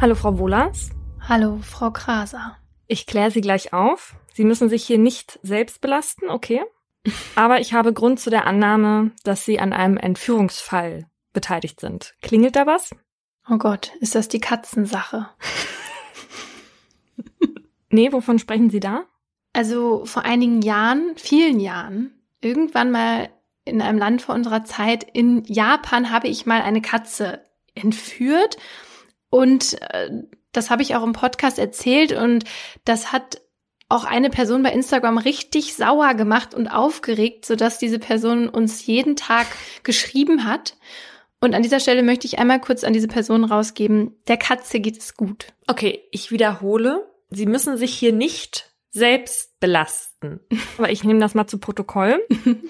Hallo, Frau Wohlers. Hallo, Frau Kraser. Ich kläre Sie gleich auf. Sie müssen sich hier nicht selbst belasten, okay? Aber ich habe Grund zu der Annahme, dass Sie an einem Entführungsfall beteiligt sind. Klingelt da was? Oh Gott, ist das die Katzensache? nee, wovon sprechen Sie da? Also vor einigen Jahren, vielen Jahren, irgendwann mal in einem Land vor unserer Zeit, in Japan, habe ich mal eine Katze entführt. Und äh, das habe ich auch im Podcast erzählt. Und das hat auch eine Person bei Instagram richtig sauer gemacht und aufgeregt, sodass diese Person uns jeden Tag geschrieben hat. Und an dieser Stelle möchte ich einmal kurz an diese Person rausgeben, der Katze geht es gut. Okay, ich wiederhole, Sie müssen sich hier nicht selbst belasten. Aber ich nehme das mal zu Protokoll.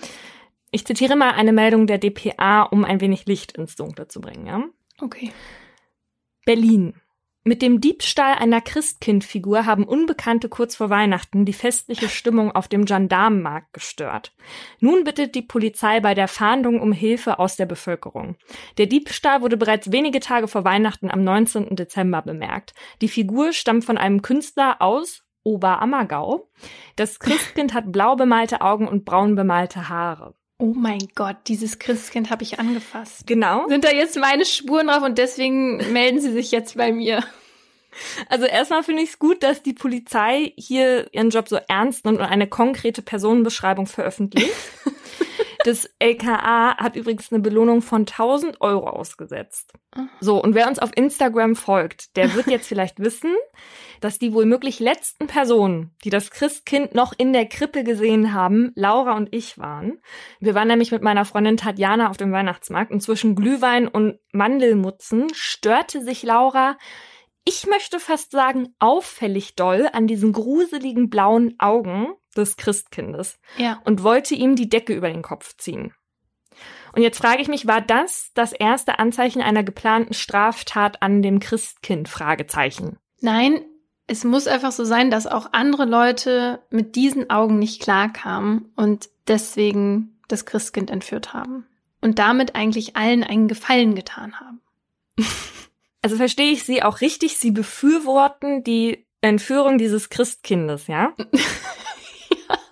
Ich zitiere mal eine Meldung der DPA, um ein wenig Licht ins Dunkle zu bringen, ja? Okay. Berlin. Mit dem Diebstahl einer Christkindfigur haben Unbekannte kurz vor Weihnachten die festliche Stimmung auf dem Gendarmenmarkt gestört. Nun bittet die Polizei bei der Fahndung um Hilfe aus der Bevölkerung. Der Diebstahl wurde bereits wenige Tage vor Weihnachten am 19. Dezember bemerkt. Die Figur stammt von einem Künstler aus Oberammergau. Das Christkind hat blau bemalte Augen und braun bemalte Haare. Oh mein Gott, dieses Christkind habe ich angefasst. Genau. Sind da jetzt meine Spuren drauf und deswegen melden sie sich jetzt bei mir. Also erstmal finde ich es gut, dass die Polizei hier ihren Job so ernst nimmt und eine konkrete Personenbeschreibung veröffentlicht. Das LKA hat übrigens eine Belohnung von 1000 Euro ausgesetzt. So, und wer uns auf Instagram folgt, der wird jetzt vielleicht wissen, dass die wohl möglich letzten Personen, die das Christkind noch in der Krippe gesehen haben, Laura und ich waren. Wir waren nämlich mit meiner Freundin Tatjana auf dem Weihnachtsmarkt und zwischen Glühwein und Mandelmutzen störte sich Laura ich möchte fast sagen, auffällig doll an diesen gruseligen blauen Augen des Christkindes Ja. und wollte ihm die Decke über den Kopf ziehen. Und jetzt frage ich mich, war das das erste Anzeichen einer geplanten Straftat an dem Christkind? Fragezeichen. Nein, es muss einfach so sein, dass auch andere Leute mit diesen Augen nicht klarkamen und deswegen das Christkind entführt haben. Und damit eigentlich allen einen Gefallen getan haben. Also verstehe ich Sie auch richtig? Sie befürworten die Entführung dieses Christkindes, ja?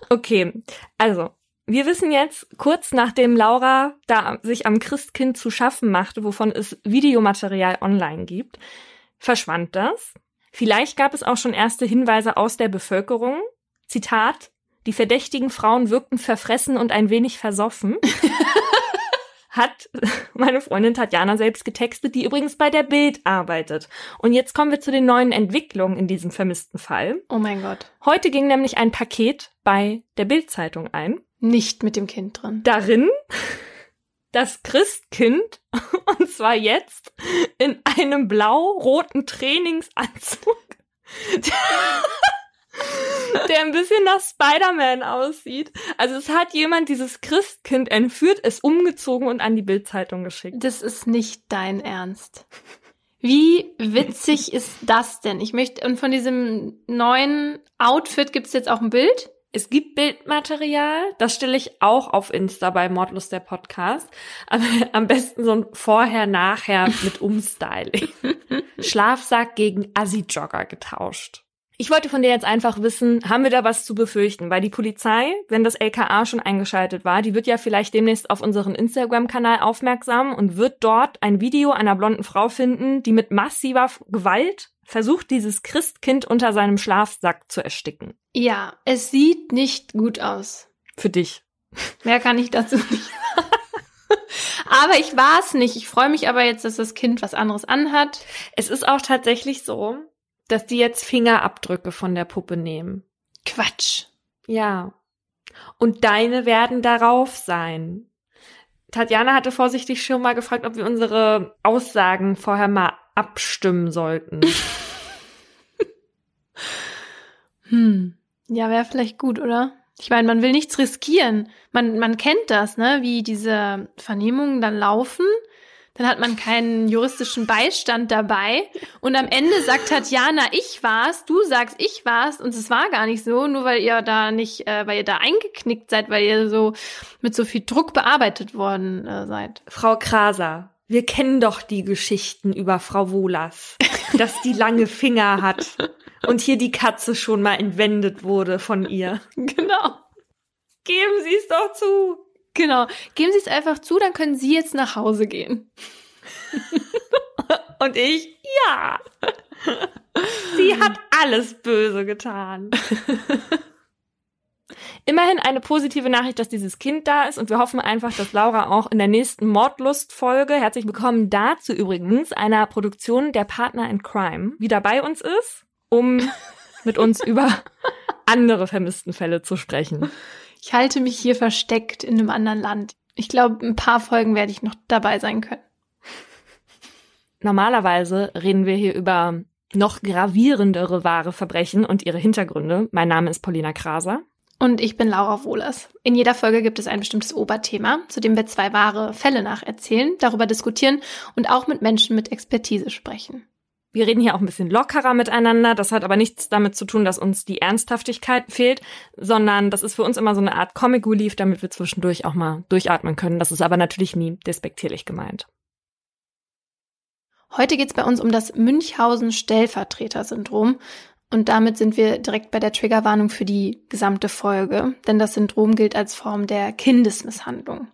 Okay, also wir wissen jetzt, kurz nachdem Laura da sich am Christkind zu schaffen machte, wovon es Videomaterial online gibt, verschwand das. Vielleicht gab es auch schon erste Hinweise aus der Bevölkerung. Zitat, die verdächtigen Frauen wirkten verfressen und ein wenig versoffen. Hat meine Freundin Tatjana selbst getextet, die übrigens bei der Bild arbeitet. Und jetzt kommen wir zu den neuen Entwicklungen in diesem vermissten Fall. Oh mein Gott. Heute ging nämlich ein Paket bei der Bild-Zeitung ein. Nicht mit dem Kind drin. Darin das Christkind, und zwar jetzt in einem blau-roten Trainingsanzug, der ein bisschen nach Spider-Man aussieht. Also es hat jemand dieses Christkind entführt, es umgezogen und an die Bild-Zeitung geschickt. Das ist nicht dein Ernst. Wie witzig ist das denn? Ich möchte, und von diesem neuen Outfit gibt es jetzt auch ein Bild? Es gibt Bildmaterial, das stelle ich auch auf Insta bei Mordlust der Podcast. Aber am besten so ein Vorher-Nachher mit Umstyling. Schlafsack gegen Assi-Jogger getauscht. Ich wollte von dir jetzt einfach wissen, haben wir da was zu befürchten? Weil die Polizei, wenn das LKA schon eingeschaltet war, die wird ja vielleicht demnächst auf unseren Instagram-Kanal aufmerksam und wird dort ein Video einer blonden Frau finden, die mit massiver Gewalt versucht, dieses Christkind unter seinem Schlafsack zu ersticken. Ja, es sieht nicht gut aus. Für dich. Mehr kann ich dazu nicht sagen. Aber ich war es nicht. Ich freue mich aber jetzt, dass das Kind was anderes anhat. Es ist auch tatsächlich so, dass die jetzt Fingerabdrücke von der Puppe nehmen. Quatsch. Ja. Und deine werden darauf sein. Tatjana hatte vorsichtig schon mal gefragt, ob wir unsere Aussagen vorher mal abstimmen sollten. Hm. Ja, wäre vielleicht gut, oder? Ich meine, man will nichts riskieren. Man, man kennt das, ne? Wie diese Vernehmungen dann laufen. Dann hat man keinen juristischen Beistand dabei. Und am Ende sagt Tatjana, ich war's, du sagst, ich war's. Und es war gar nicht so, nur weil ihr da nicht, äh, weil ihr da eingeknickt seid, weil ihr so mit so viel Druck bearbeitet worden äh, seid. Frau Kraser, Wir kennen doch die Geschichten über Frau Wohlers, dass die lange Finger hat und hier die Katze schon mal entwendet wurde von ihr. Genau. Geben Sie es doch zu. Genau. Geben Sie es einfach zu, dann können Sie jetzt nach Hause gehen. Und ich, ja. Sie hat alles Böse getan. Immerhin eine positive Nachricht, dass dieses Kind da ist und wir hoffen einfach, dass Laura auch in der nächsten Mordlust-Folge, herzlich willkommen dazu übrigens, einer Produktion der Partner in Crime, wieder bei uns ist, um mit uns über andere vermissten Fälle zu sprechen. Ich halte mich hier versteckt in einem anderen Land. Ich glaube, ein paar Folgen werde ich noch dabei sein können. Normalerweise reden wir hier über noch gravierendere wahre Verbrechen und ihre Hintergründe. Mein Name ist Paulina Kraser. Und ich bin Laura Wohlers. In jeder Folge gibt es ein bestimmtes Oberthema, zu dem wir zwei wahre Fälle nacherzählen, darüber diskutieren und auch mit Menschen mit Expertise sprechen. Wir reden hier auch ein bisschen lockerer miteinander. Das hat aber nichts damit zu tun, dass uns die Ernsthaftigkeit fehlt, sondern das ist für uns immer so eine Art Comic Relief, damit wir zwischendurch auch mal durchatmen können. Das ist aber natürlich nie despektierlich gemeint. Heute geht es bei uns um das Münchhausen-Stellvertreter-Syndrom. Und damit sind wir direkt bei der Triggerwarnung für die gesamte Folge, denn das Syndrom gilt als Form der Kindesmisshandlung.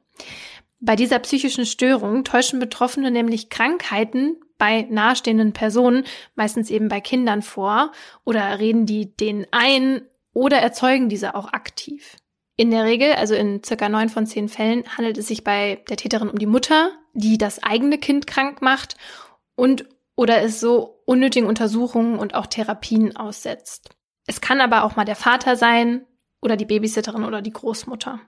Bei dieser psychischen Störung täuschen Betroffene nämlich Krankheiten bei nahestehenden Personen, meistens eben bei Kindern vor, oder reden die denen ein oder erzeugen diese auch aktiv. In der Regel, also in circa neun von zehn Fällen, handelt es sich bei der Täterin um die Mutter, die das eigene Kind krank macht und oder es so unnötigen Untersuchungen und auch Therapien aussetzt. Es kann aber auch mal der Vater sein oder die Babysitterin oder die Großmutter.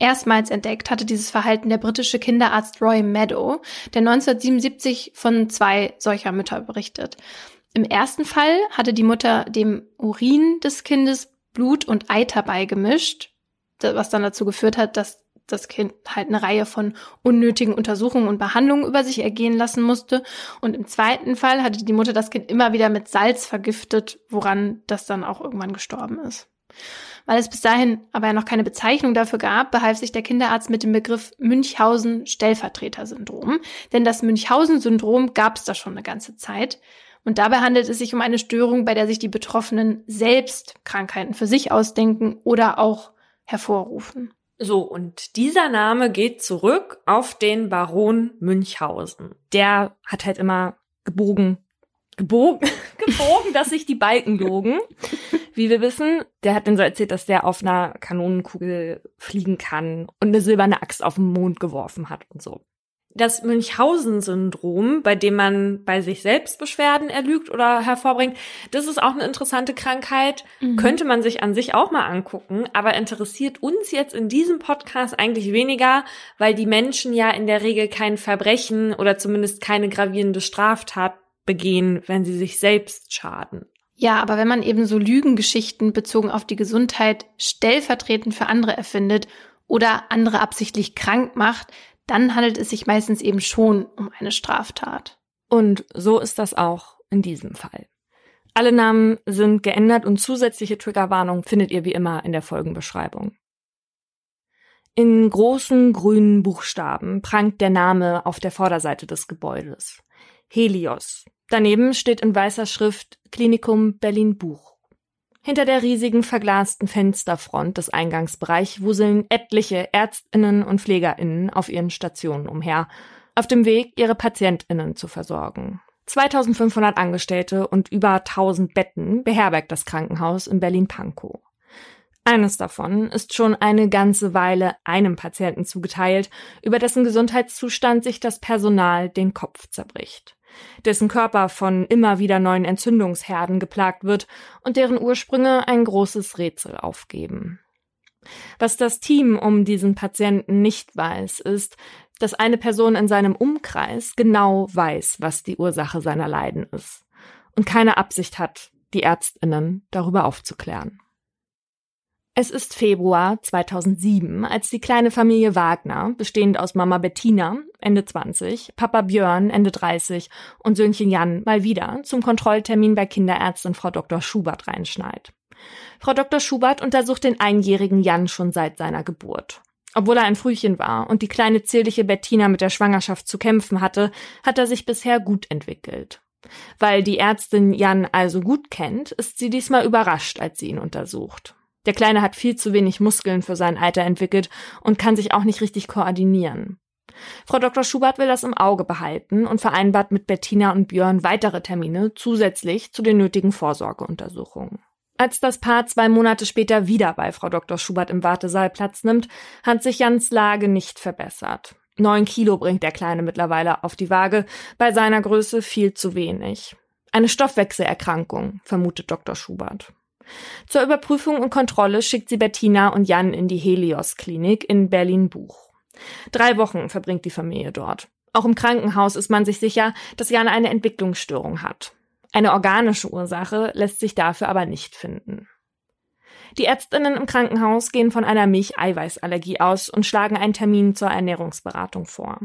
Erstmals entdeckt hatte dieses Verhalten der britische Kinderarzt Roy Meadow, der 1977 von zwei solcher Mütter berichtet. Im ersten Fall hatte die Mutter dem Urin des Kindes Blut und Eiter beigemischt, was dann dazu geführt hat, dass das Kind halt eine Reihe von unnötigen Untersuchungen und Behandlungen über sich ergehen lassen musste. Und im zweiten Fall hatte die Mutter das Kind immer wieder mit Salz vergiftet, woran das dann auch irgendwann gestorben ist. Weil es bis dahin aber ja noch keine Bezeichnung dafür gab, behalf sich der Kinderarzt mit dem Begriff Münchhausen-Stellvertreter-Syndrom. Denn das Münchhausen-Syndrom gab es da schon eine ganze Zeit. Und dabei handelt es sich um eine Störung, bei der sich die Betroffenen selbst Krankheiten für sich ausdenken oder auch hervorrufen. So, und dieser Name geht zurück auf den Baron Münchhausen. Der hat halt immer gebogen, gebogen, gebogen, dass sich die Balken logen. Wie wir wissen, der hat dann so erzählt, dass der auf einer Kanonenkugel fliegen kann und eine silberne Axt auf den Mond geworfen hat und so das Münchhausen-Syndrom, bei dem man bei sich selbst Beschwerden erlügt oder hervorbringt, das ist auch eine interessante Krankheit. Mhm. Könnte man sich an sich auch mal angucken, aber interessiert uns jetzt in diesem Podcast eigentlich weniger, weil die Menschen ja in der Regel kein Verbrechen oder zumindest keine gravierende Straftat begehen, wenn sie sich selbst schaden. Ja, aber wenn man eben so Lügengeschichten bezogen auf die Gesundheit stellvertretend für andere erfindet oder andere absichtlich krank macht, dann handelt es sich meistens eben schon um eine Straftat. Und so ist das auch in diesem Fall. Alle Namen sind geändert und zusätzliche Triggerwarnungen findet ihr wie immer in der Folgenbeschreibung. In großen grünen Buchstaben prangt der Name auf der Vorderseite des Gebäudes. Helios. Daneben steht in weißer Schrift Klinikum Berlin Buch. Hinter der riesigen verglasten Fensterfront des Eingangsbereichs wuseln etliche Ärztinnen und Pflegerinnen auf ihren Stationen umher, auf dem Weg, ihre Patientinnen zu versorgen. 2500 Angestellte und über 1000 Betten beherbergt das Krankenhaus in Berlin-Pankow. Eines davon ist schon eine ganze Weile einem Patienten zugeteilt, über dessen Gesundheitszustand sich das Personal den Kopf zerbricht dessen Körper von immer wieder neuen Entzündungsherden geplagt wird und deren Ursprünge ein großes Rätsel aufgeben. Was das Team um diesen Patienten nicht weiß, ist, dass eine Person in seinem Umkreis genau weiß, was die Ursache seiner Leiden ist und keine Absicht hat, die Ärztinnen darüber aufzuklären. Es ist Februar 2007, als die kleine Familie Wagner, bestehend aus Mama Bettina, Ende 20, Papa Björn, Ende 30 und Söhnchen Jan mal wieder zum Kontrolltermin bei Kinderärztin Frau Dr. Schubert reinschneit. Frau Dr. Schubert untersucht den einjährigen Jan schon seit seiner Geburt. Obwohl er ein Frühchen war und die kleine zierliche Bettina mit der Schwangerschaft zu kämpfen hatte, hat er sich bisher gut entwickelt. Weil die Ärztin Jan also gut kennt, ist sie diesmal überrascht, als sie ihn untersucht. Der Kleine hat viel zu wenig Muskeln für sein Alter entwickelt und kann sich auch nicht richtig koordinieren. Frau Dr. Schubert will das im Auge behalten und vereinbart mit Bettina und Björn weitere Termine zusätzlich zu den nötigen Vorsorgeuntersuchungen. Als das Paar zwei Monate später wieder bei Frau Dr. Schubert im Wartesaal Platz nimmt, hat sich Jans Lage nicht verbessert. Neun Kilo bringt der Kleine mittlerweile auf die Waage, bei seiner Größe viel zu wenig. Eine Stoffwechselerkrankung, vermutet Dr. Schubert. Zur Überprüfung und Kontrolle schickt sie Bettina und Jan in die Helios-Klinik in Berlin-Buch. Drei Wochen verbringt die Familie dort. Auch im Krankenhaus ist man sich sicher, dass Jan eine Entwicklungsstörung hat. Eine organische Ursache lässt sich dafür aber nicht finden. Die Ärztinnen im Krankenhaus gehen von einer Milcheiweißallergie aus und schlagen einen Termin zur Ernährungsberatung vor.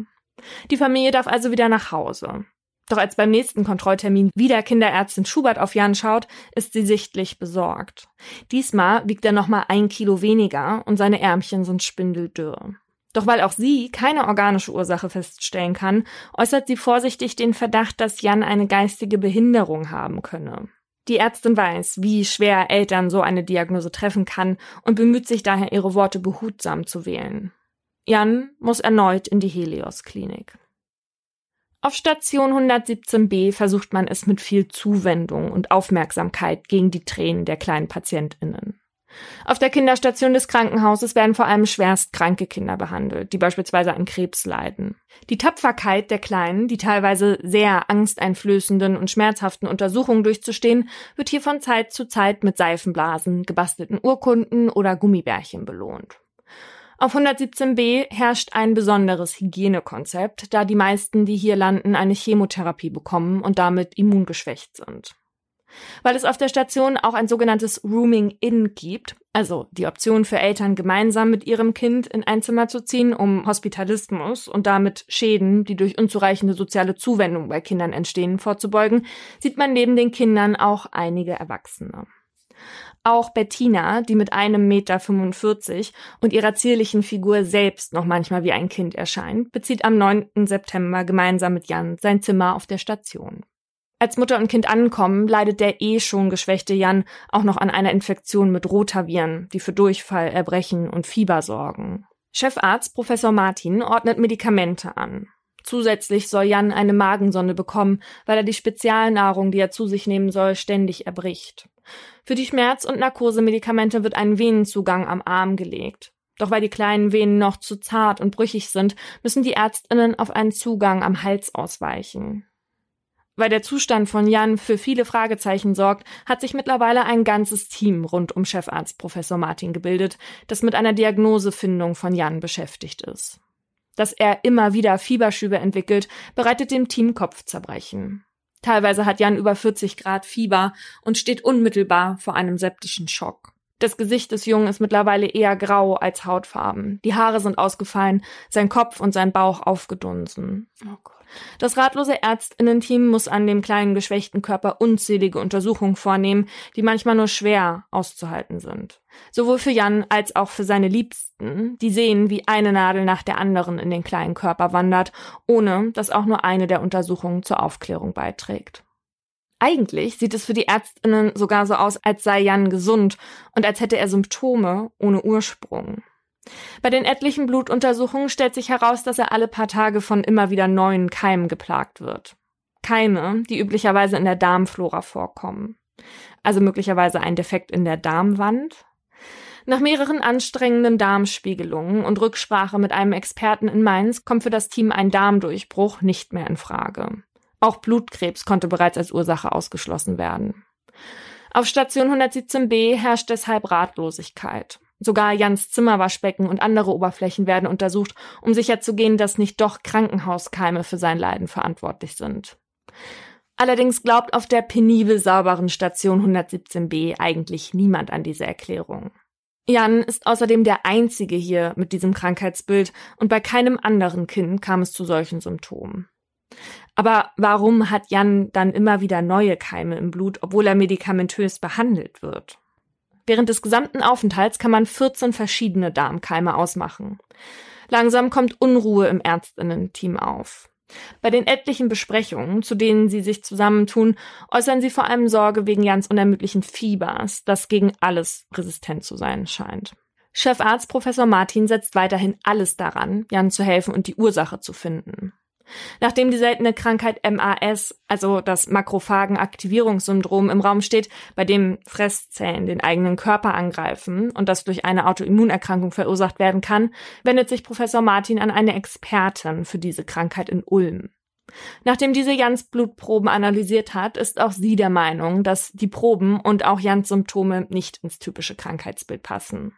Die Familie darf also wieder nach Hause. Doch als beim nächsten Kontrolltermin wieder Kinderärztin Schubert auf Jan schaut, ist sie sichtlich besorgt. Diesmal wiegt er nochmal ein Kilo weniger und seine Ärmchen sind spindeldürr. Doch weil auch sie keine organische Ursache feststellen kann, äußert sie vorsichtig den Verdacht, dass Jan eine geistige Behinderung haben könne. Die Ärztin weiß, wie schwer Eltern so eine Diagnose treffen kann und bemüht sich daher, ihre Worte behutsam zu wählen. Jan muss erneut in die Helios-Klinik. Auf Station 117b versucht man es mit viel Zuwendung und Aufmerksamkeit gegen die Tränen der kleinen PatientInnen. Auf der Kinderstation des Krankenhauses werden vor allem schwerstkranke Kinder behandelt, die beispielsweise an Krebs leiden. Die Tapferkeit der Kleinen, die teilweise sehr angsteinflößenden und schmerzhaften Untersuchungen durchzustehen, wird hier von Zeit zu Zeit mit Seifenblasen, gebastelten Urkunden oder Gummibärchen belohnt. Auf 117b herrscht ein besonderes Hygienekonzept, da die meisten, die hier landen, eine Chemotherapie bekommen und damit immungeschwächt sind weil es auf der Station auch ein sogenanntes Rooming-In gibt, also die Option für Eltern gemeinsam mit ihrem Kind in ein Zimmer zu ziehen, um Hospitalismus und damit Schäden, die durch unzureichende soziale Zuwendung bei Kindern entstehen, vorzubeugen, sieht man neben den Kindern auch einige Erwachsene. Auch Bettina, die mit einem Meter 45 und ihrer zierlichen Figur selbst noch manchmal wie ein Kind erscheint, bezieht am 9. September gemeinsam mit Jan sein Zimmer auf der Station. Als Mutter und Kind ankommen, leidet der eh schon geschwächte Jan auch noch an einer Infektion mit Rotaviren, die für Durchfall, Erbrechen und Fieber sorgen. Chefarzt Professor Martin ordnet Medikamente an. Zusätzlich soll Jan eine Magensonde bekommen, weil er die Spezialnahrung, die er zu sich nehmen soll, ständig erbricht. Für die Schmerz- und Narkosemedikamente wird ein Venenzugang am Arm gelegt. Doch weil die kleinen Venen noch zu zart und brüchig sind, müssen die Ärztinnen auf einen Zugang am Hals ausweichen. Weil der Zustand von Jan für viele Fragezeichen sorgt, hat sich mittlerweile ein ganzes Team rund um Chefarzt Professor Martin gebildet, das mit einer Diagnosefindung von Jan beschäftigt ist. Dass er immer wieder Fieberschübe entwickelt, bereitet dem Team Kopfzerbrechen. Teilweise hat Jan über 40 Grad Fieber und steht unmittelbar vor einem septischen Schock. Das Gesicht des Jungen ist mittlerweile eher grau als hautfarben. Die Haare sind ausgefallen, sein Kopf und sein Bauch aufgedunsen. Oh. Das ratlose Ärztinnen-Team muss an dem kleinen geschwächten Körper unzählige Untersuchungen vornehmen, die manchmal nur schwer auszuhalten sind. Sowohl für Jan als auch für seine Liebsten, die sehen, wie eine Nadel nach der anderen in den kleinen Körper wandert, ohne dass auch nur eine der Untersuchungen zur Aufklärung beiträgt. Eigentlich sieht es für die Ärztinnen sogar so aus, als sei Jan gesund und als hätte er Symptome ohne Ursprung. Bei den etlichen Blutuntersuchungen stellt sich heraus, dass er alle paar Tage von immer wieder neuen Keimen geplagt wird. Keime, die üblicherweise in der Darmflora vorkommen. Also möglicherweise ein Defekt in der Darmwand. Nach mehreren anstrengenden Darmspiegelungen und Rücksprache mit einem Experten in Mainz kommt für das Team ein Darmdurchbruch nicht mehr in Frage. Auch Blutkrebs konnte bereits als Ursache ausgeschlossen werden. Auf Station 117b herrscht deshalb Ratlosigkeit. Sogar Jans Zimmerwaschbecken und andere Oberflächen werden untersucht, um sicherzugehen, dass nicht doch Krankenhauskeime für sein Leiden verantwortlich sind. Allerdings glaubt auf der penibel sauberen Station 117b eigentlich niemand an diese Erklärung. Jan ist außerdem der einzige hier mit diesem Krankheitsbild und bei keinem anderen Kind kam es zu solchen Symptomen. Aber warum hat Jan dann immer wieder neue Keime im Blut, obwohl er medikamentös behandelt wird? Während des gesamten Aufenthalts kann man 14 verschiedene Darmkeime ausmachen. Langsam kommt Unruhe im Ärztinnen-Team auf. Bei den etlichen Besprechungen, zu denen sie sich zusammentun, äußern sie vor allem Sorge wegen Jans unermüdlichen Fiebers, das gegen alles resistent zu sein scheint. Chefarzt Professor Martin setzt weiterhin alles daran, Jan zu helfen und die Ursache zu finden. Nachdem die seltene Krankheit MAS, also das Makrophagenaktivierungssyndrom, im Raum steht, bei dem Fresszellen den eigenen Körper angreifen und das durch eine Autoimmunerkrankung verursacht werden kann, wendet sich Professor Martin an eine Expertin für diese Krankheit in Ulm. Nachdem diese Jans Blutproben analysiert hat, ist auch sie der Meinung, dass die Proben und auch Jans Symptome nicht ins typische Krankheitsbild passen.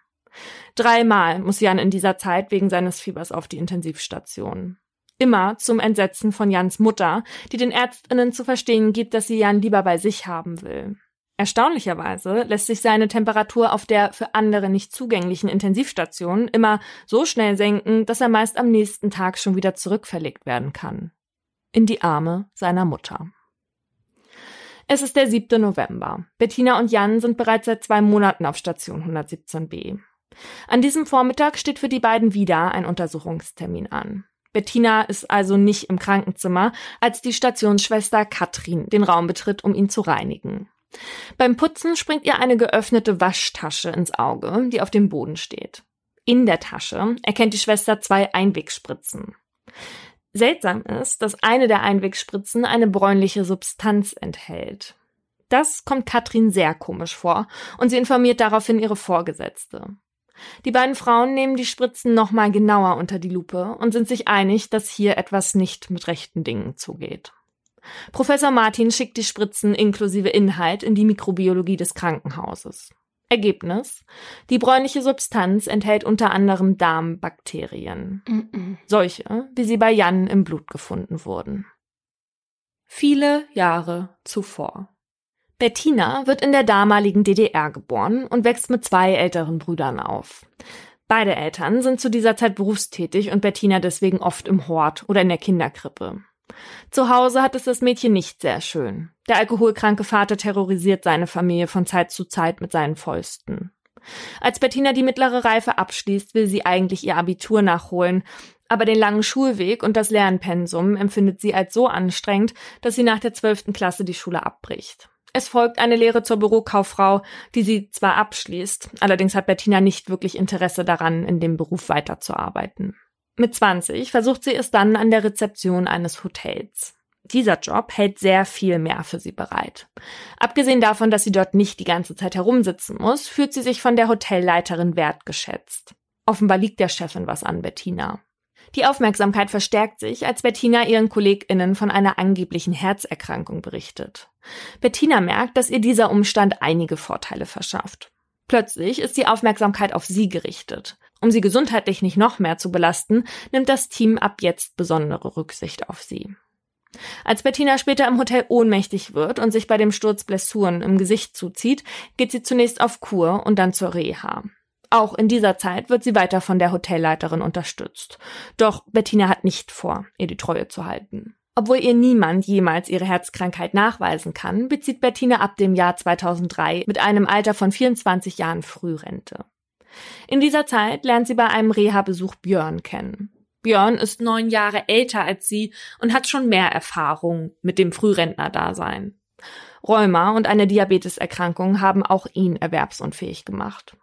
Dreimal muss Jan in dieser Zeit wegen seines Fiebers auf die Intensivstation. Immer zum Entsetzen von Jans Mutter, die den Ärztinnen zu verstehen gibt, dass sie Jan lieber bei sich haben will. Erstaunlicherweise lässt sich seine Temperatur auf der für andere nicht zugänglichen Intensivstation immer so schnell senken, dass er meist am nächsten Tag schon wieder zurückverlegt werden kann. In die Arme seiner Mutter. Es ist der 7. November. Bettina und Jan sind bereits seit zwei Monaten auf Station 117b. An diesem Vormittag steht für die beiden wieder ein Untersuchungstermin an. Bettina ist also nicht im Krankenzimmer, als die Stationsschwester Katrin den Raum betritt, um ihn zu reinigen. Beim Putzen springt ihr eine geöffnete Waschtasche ins Auge, die auf dem Boden steht. In der Tasche erkennt die Schwester zwei Einwegspritzen. Seltsam ist, dass eine der Einwegspritzen eine bräunliche Substanz enthält. Das kommt Katrin sehr komisch vor und sie informiert daraufhin ihre Vorgesetzte. Die beiden Frauen nehmen die Spritzen nochmal genauer unter die Lupe und sind sich einig, dass hier etwas nicht mit rechten Dingen zugeht. Professor Martin schickt die Spritzen inklusive Inhalt in die Mikrobiologie des Krankenhauses. Ergebnis? Die bräunliche Substanz enthält unter anderem Darmbakterien. Mm -mm. Solche, wie sie bei Jan im Blut gefunden wurden. Viele Jahre zuvor. Bettina wird in der damaligen DDR geboren und wächst mit zwei älteren Brüdern auf. Beide Eltern sind zu dieser Zeit berufstätig und Bettina deswegen oft im Hort oder in der Kinderkrippe. Zu Hause hat es das Mädchen nicht sehr schön. Der alkoholkranke Vater terrorisiert seine Familie von Zeit zu Zeit mit seinen Fäusten. Als Bettina die mittlere Reife abschließt, will sie eigentlich ihr Abitur nachholen, aber den langen Schulweg und das Lernpensum empfindet sie als so anstrengend, dass sie nach der zwölften Klasse die Schule abbricht. Es folgt eine Lehre zur Bürokauffrau, die sie zwar abschließt, allerdings hat Bettina nicht wirklich Interesse daran, in dem Beruf weiterzuarbeiten. Mit 20 versucht sie es dann an der Rezeption eines Hotels. Dieser Job hält sehr viel mehr für sie bereit. Abgesehen davon, dass sie dort nicht die ganze Zeit herumsitzen muss, fühlt sie sich von der Hotelleiterin wertgeschätzt. Offenbar liegt der Chefin was an Bettina. Die Aufmerksamkeit verstärkt sich, als Bettina ihren KollegInnen von einer angeblichen Herzerkrankung berichtet. Bettina merkt, dass ihr dieser Umstand einige Vorteile verschafft. Plötzlich ist die Aufmerksamkeit auf sie gerichtet. Um sie gesundheitlich nicht noch mehr zu belasten, nimmt das Team ab jetzt besondere Rücksicht auf sie. Als Bettina später im Hotel ohnmächtig wird und sich bei dem Sturz Blessuren im Gesicht zuzieht, geht sie zunächst auf Kur und dann zur Reha. Auch in dieser Zeit wird sie weiter von der Hotelleiterin unterstützt. Doch Bettina hat nicht vor, ihr die Treue zu halten. Obwohl ihr niemand jemals ihre Herzkrankheit nachweisen kann, bezieht Bettina ab dem Jahr 2003 mit einem Alter von 24 Jahren Frührente. In dieser Zeit lernt sie bei einem Reha-Besuch Björn kennen. Björn ist neun Jahre älter als sie und hat schon mehr Erfahrung mit dem Frührentner-Dasein. Rheuma und eine Diabeteserkrankung haben auch ihn erwerbsunfähig gemacht.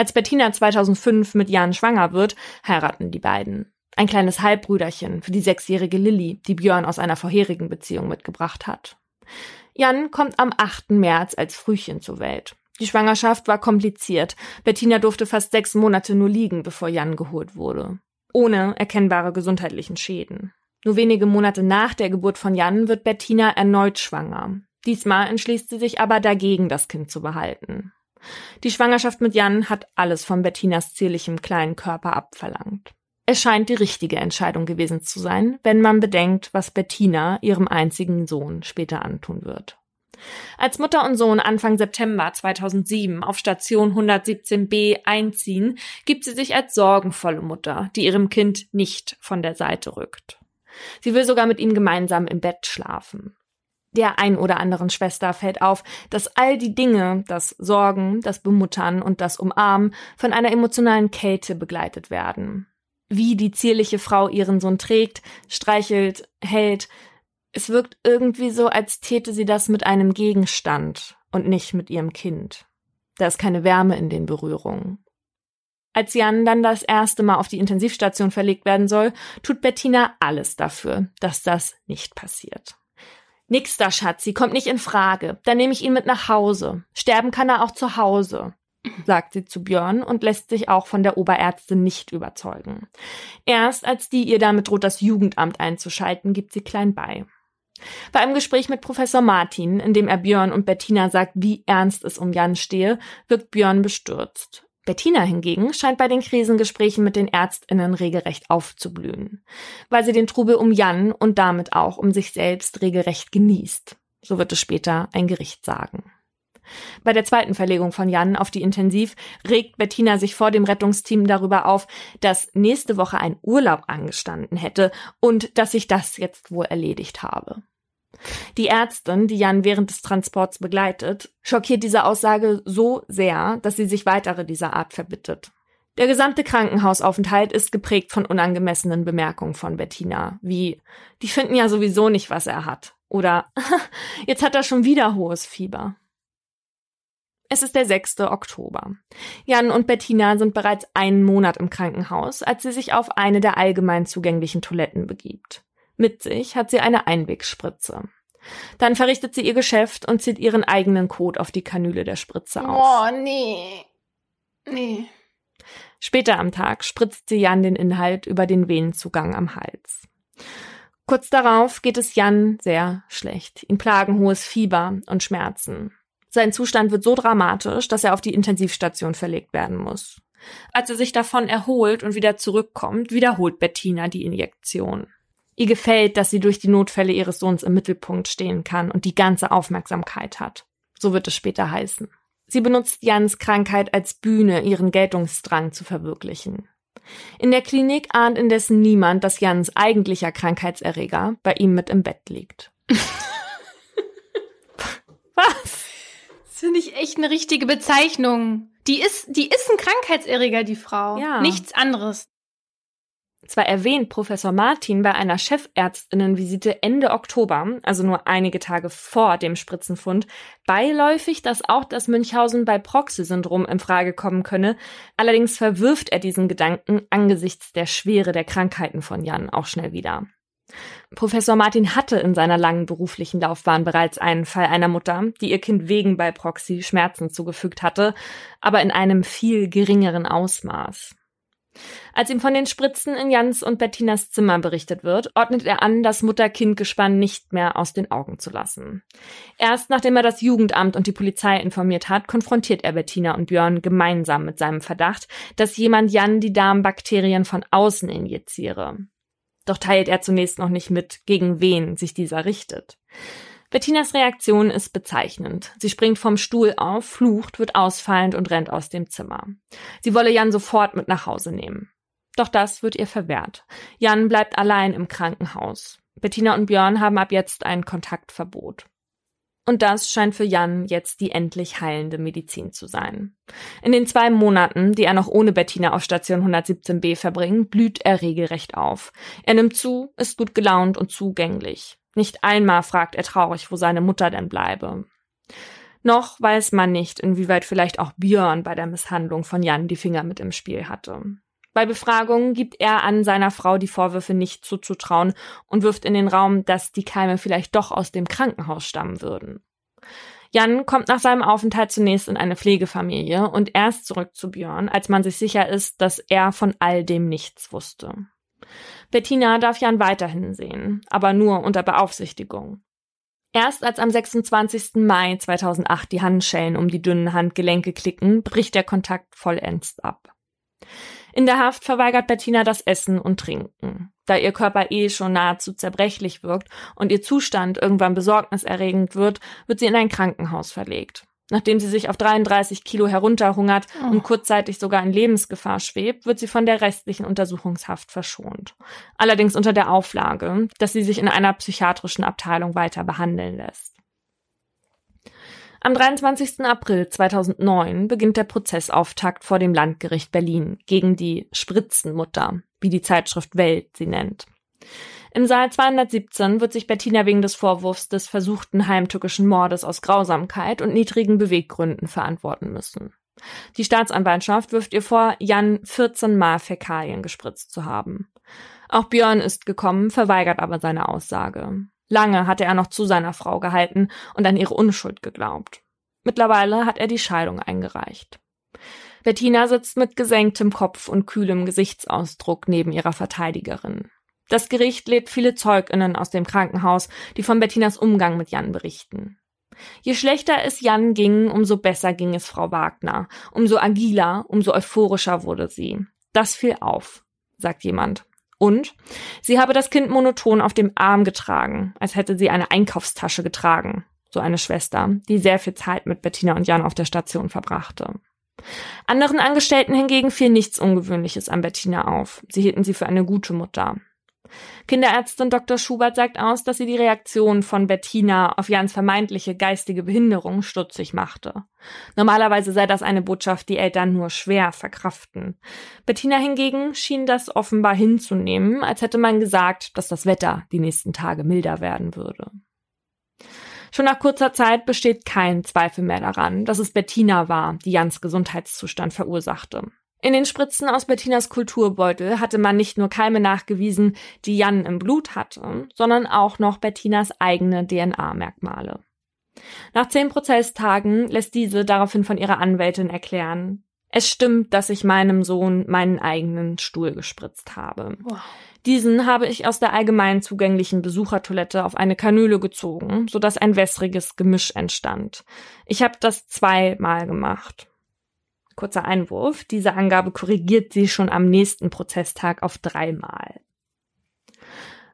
Als Bettina 2005 mit Jan schwanger wird, heiraten die beiden. Ein kleines Halbbrüderchen für die sechsjährige Lilly, die Björn aus einer vorherigen Beziehung mitgebracht hat. Jan kommt am 8. März als Frühchen zur Welt. Die Schwangerschaft war kompliziert. Bettina durfte fast sechs Monate nur liegen, bevor Jan geholt wurde. Ohne erkennbare gesundheitlichen Schäden. Nur wenige Monate nach der Geburt von Jan wird Bettina erneut schwanger. Diesmal entschließt sie sich aber dagegen, das Kind zu behalten. Die Schwangerschaft mit Jan hat alles von Bettinas zierlichem kleinen Körper abverlangt. Es scheint die richtige Entscheidung gewesen zu sein, wenn man bedenkt, was Bettina ihrem einzigen Sohn später antun wird. Als Mutter und Sohn Anfang September 2007 auf Station 117b einziehen, gibt sie sich als sorgenvolle Mutter, die ihrem Kind nicht von der Seite rückt. Sie will sogar mit ihm gemeinsam im Bett schlafen. Der ein oder anderen Schwester fällt auf, dass all die Dinge, das Sorgen, das Bemuttern und das Umarmen von einer emotionalen Kälte begleitet werden. Wie die zierliche Frau ihren Sohn trägt, streichelt, hält. Es wirkt irgendwie so, als täte sie das mit einem Gegenstand und nicht mit ihrem Kind. Da ist keine Wärme in den Berührungen. Als Jan dann das erste Mal auf die Intensivstation verlegt werden soll, tut Bettina alles dafür, dass das nicht passiert. Nix da, Schatzi, kommt nicht in Frage. Dann nehme ich ihn mit nach Hause. Sterben kann er auch zu Hause, sagt sie zu Björn und lässt sich auch von der Oberärztin nicht überzeugen. Erst als die ihr damit droht, das Jugendamt einzuschalten, gibt sie klein bei. Bei einem Gespräch mit Professor Martin, in dem er Björn und Bettina sagt, wie ernst es um Jan stehe, wirkt Björn bestürzt. Bettina hingegen scheint bei den Krisengesprächen mit den Ärztinnen regelrecht aufzublühen, weil sie den Trubel um Jan und damit auch um sich selbst regelrecht genießt. So wird es später ein Gericht sagen. Bei der zweiten Verlegung von Jan auf die Intensiv regt Bettina sich vor dem Rettungsteam darüber auf, dass nächste Woche ein Urlaub angestanden hätte und dass sich das jetzt wohl erledigt habe. Die Ärztin, die Jan während des Transports begleitet, schockiert diese Aussage so sehr, dass sie sich weitere dieser Art verbittet. Der gesamte Krankenhausaufenthalt ist geprägt von unangemessenen Bemerkungen von Bettina, wie die finden ja sowieso nicht, was er hat. Oder jetzt hat er schon wieder hohes Fieber. Es ist der 6. Oktober. Jan und Bettina sind bereits einen Monat im Krankenhaus, als sie sich auf eine der allgemein zugänglichen Toiletten begibt. Mit sich hat sie eine Einwegspritze. Dann verrichtet sie ihr Geschäft und zieht ihren eigenen Kot auf die Kanüle der Spritze auf. Oh, nee. Nee. Später am Tag spritzt sie Jan den Inhalt über den Venenzugang am Hals. Kurz darauf geht es Jan sehr schlecht. Ihn plagen hohes Fieber und Schmerzen. Sein Zustand wird so dramatisch, dass er auf die Intensivstation verlegt werden muss. Als er sich davon erholt und wieder zurückkommt, wiederholt Bettina die Injektion. Ihr gefällt, dass sie durch die Notfälle ihres Sohns im Mittelpunkt stehen kann und die ganze Aufmerksamkeit hat. So wird es später heißen. Sie benutzt Jans Krankheit als Bühne, ihren Geltungsdrang zu verwirklichen. In der Klinik ahnt indessen niemand, dass Jans eigentlicher Krankheitserreger bei ihm mit im Bett liegt. Was? Das finde ich echt eine richtige Bezeichnung. Die ist, die ist ein Krankheitserreger, die Frau. Ja. Nichts anderes. Zwar erwähnt Professor Martin bei einer Chefärztinnenvisite Ende Oktober, also nur einige Tage vor dem Spritzenfund, beiläufig, dass auch das Münchhausen bei Proxy-Syndrom in Frage kommen könne. Allerdings verwirft er diesen Gedanken angesichts der Schwere der Krankheiten von Jan auch schnell wieder. Professor Martin hatte in seiner langen beruflichen Laufbahn bereits einen Fall einer Mutter, die ihr Kind wegen bei Proxy Schmerzen zugefügt hatte, aber in einem viel geringeren Ausmaß. Als ihm von den Spritzen in Jans und Bettinas Zimmer berichtet wird, ordnet er an, das Mutter-Kind-Gespann nicht mehr aus den Augen zu lassen. Erst nachdem er das Jugendamt und die Polizei informiert hat, konfrontiert er Bettina und Björn gemeinsam mit seinem Verdacht, dass jemand Jan die Darmbakterien von außen injiziere. Doch teilt er zunächst noch nicht mit, gegen wen sich dieser richtet. Bettinas Reaktion ist bezeichnend. Sie springt vom Stuhl auf, flucht, wird ausfallend und rennt aus dem Zimmer. Sie wolle Jan sofort mit nach Hause nehmen. Doch das wird ihr verwehrt. Jan bleibt allein im Krankenhaus. Bettina und Björn haben ab jetzt ein Kontaktverbot. Und das scheint für Jan jetzt die endlich heilende Medizin zu sein. In den zwei Monaten, die er noch ohne Bettina auf Station 117b verbringt, blüht er regelrecht auf. Er nimmt zu, ist gut gelaunt und zugänglich. Nicht einmal fragt er traurig, wo seine Mutter denn bleibe. Noch weiß man nicht, inwieweit vielleicht auch Björn bei der Misshandlung von Jan die Finger mit im Spiel hatte. Bei Befragungen gibt er an, seiner Frau die Vorwürfe nicht zuzutrauen und wirft in den Raum, dass die Keime vielleicht doch aus dem Krankenhaus stammen würden. Jan kommt nach seinem Aufenthalt zunächst in eine Pflegefamilie und erst zurück zu Björn, als man sich sicher ist, dass er von all dem nichts wusste. Bettina darf Jan weiterhin sehen, aber nur unter Beaufsichtigung. Erst als am 26. Mai 2008 die Handschellen um die dünnen Handgelenke klicken, bricht der Kontakt vollends ab. In der Haft verweigert Bettina das Essen und Trinken. Da ihr Körper eh schon nahezu zerbrechlich wirkt und ihr Zustand irgendwann besorgniserregend wird, wird sie in ein Krankenhaus verlegt. Nachdem sie sich auf 33 Kilo herunterhungert Oh. und kurzzeitig sogar in Lebensgefahr schwebt, wird sie von der restlichen Untersuchungshaft verschont. Allerdings unter der Auflage, dass sie sich in einer psychiatrischen Abteilung weiter behandeln lässt. Am 23. April 2009 beginnt der Prozessauftakt vor dem Landgericht Berlin gegen die Spritzenmutter, wie die Zeitschrift Welt sie nennt. Im Saal 217 wird sich Bettina wegen des Vorwurfs des versuchten heimtückischen Mordes aus Grausamkeit und niedrigen Beweggründen verantworten müssen. Die Staatsanwaltschaft wirft ihr vor, Jan 14 Mal Fäkalien gespritzt zu haben. Auch Björn ist gekommen, verweigert aber seine Aussage. Lange hatte er noch zu seiner Frau gehalten und an ihre Unschuld geglaubt. Mittlerweile hat er die Scheidung eingereicht. Bettina sitzt mit gesenktem Kopf und kühlem Gesichtsausdruck neben ihrer Verteidigerin. Das Gericht lädt viele Zeuginnen aus dem Krankenhaus, die von Bettinas Umgang mit Jan berichten. Je schlechter es Jan ging, umso besser ging es Frau Wagner. Umso agiler, umso euphorischer wurde sie. Das fiel auf, sagt jemand. Und sie habe das Kind monoton auf dem Arm getragen, als hätte sie eine Einkaufstasche getragen, so eine Schwester, die sehr viel Zeit mit Bettina und Jan auf der Station verbrachte. Anderen Angestellten hingegen fiel nichts Ungewöhnliches an Bettina auf. Sie hielten sie für eine gute Mutter. Kinderärztin Dr. Schubert sagt aus, dass sie die Reaktion von Bettina auf Jans vermeintliche geistige Behinderung stutzig machte. Normalerweise sei das eine Botschaft, die Eltern nur schwer verkraften. Bettina hingegen schien das offenbar hinzunehmen, als hätte man gesagt, dass das Wetter die nächsten Tage milder werden würde. Schon nach kurzer Zeit besteht kein Zweifel mehr daran, dass es Bettina war, die Jans Gesundheitszustand verursachte. In den Spritzen aus Bettinas Kulturbeutel hatte man nicht nur Keime nachgewiesen, die Jan im Blut hatte, sondern auch noch Bettinas eigene DNA-Merkmale. Nach zehn Prozesstagen lässt diese daraufhin von ihrer Anwältin erklären, es stimmt, dass ich meinem Sohn meinen eigenen Stuhl gespritzt habe. Wow. Diesen habe ich aus der allgemein zugänglichen Besuchertoilette auf eine Kanüle gezogen, sodass ein wässriges Gemisch entstand. Ich habe das zweimal gemacht. Kurzer Einwurf, diese Angabe korrigiert sie schon am nächsten Prozesstag auf dreimal.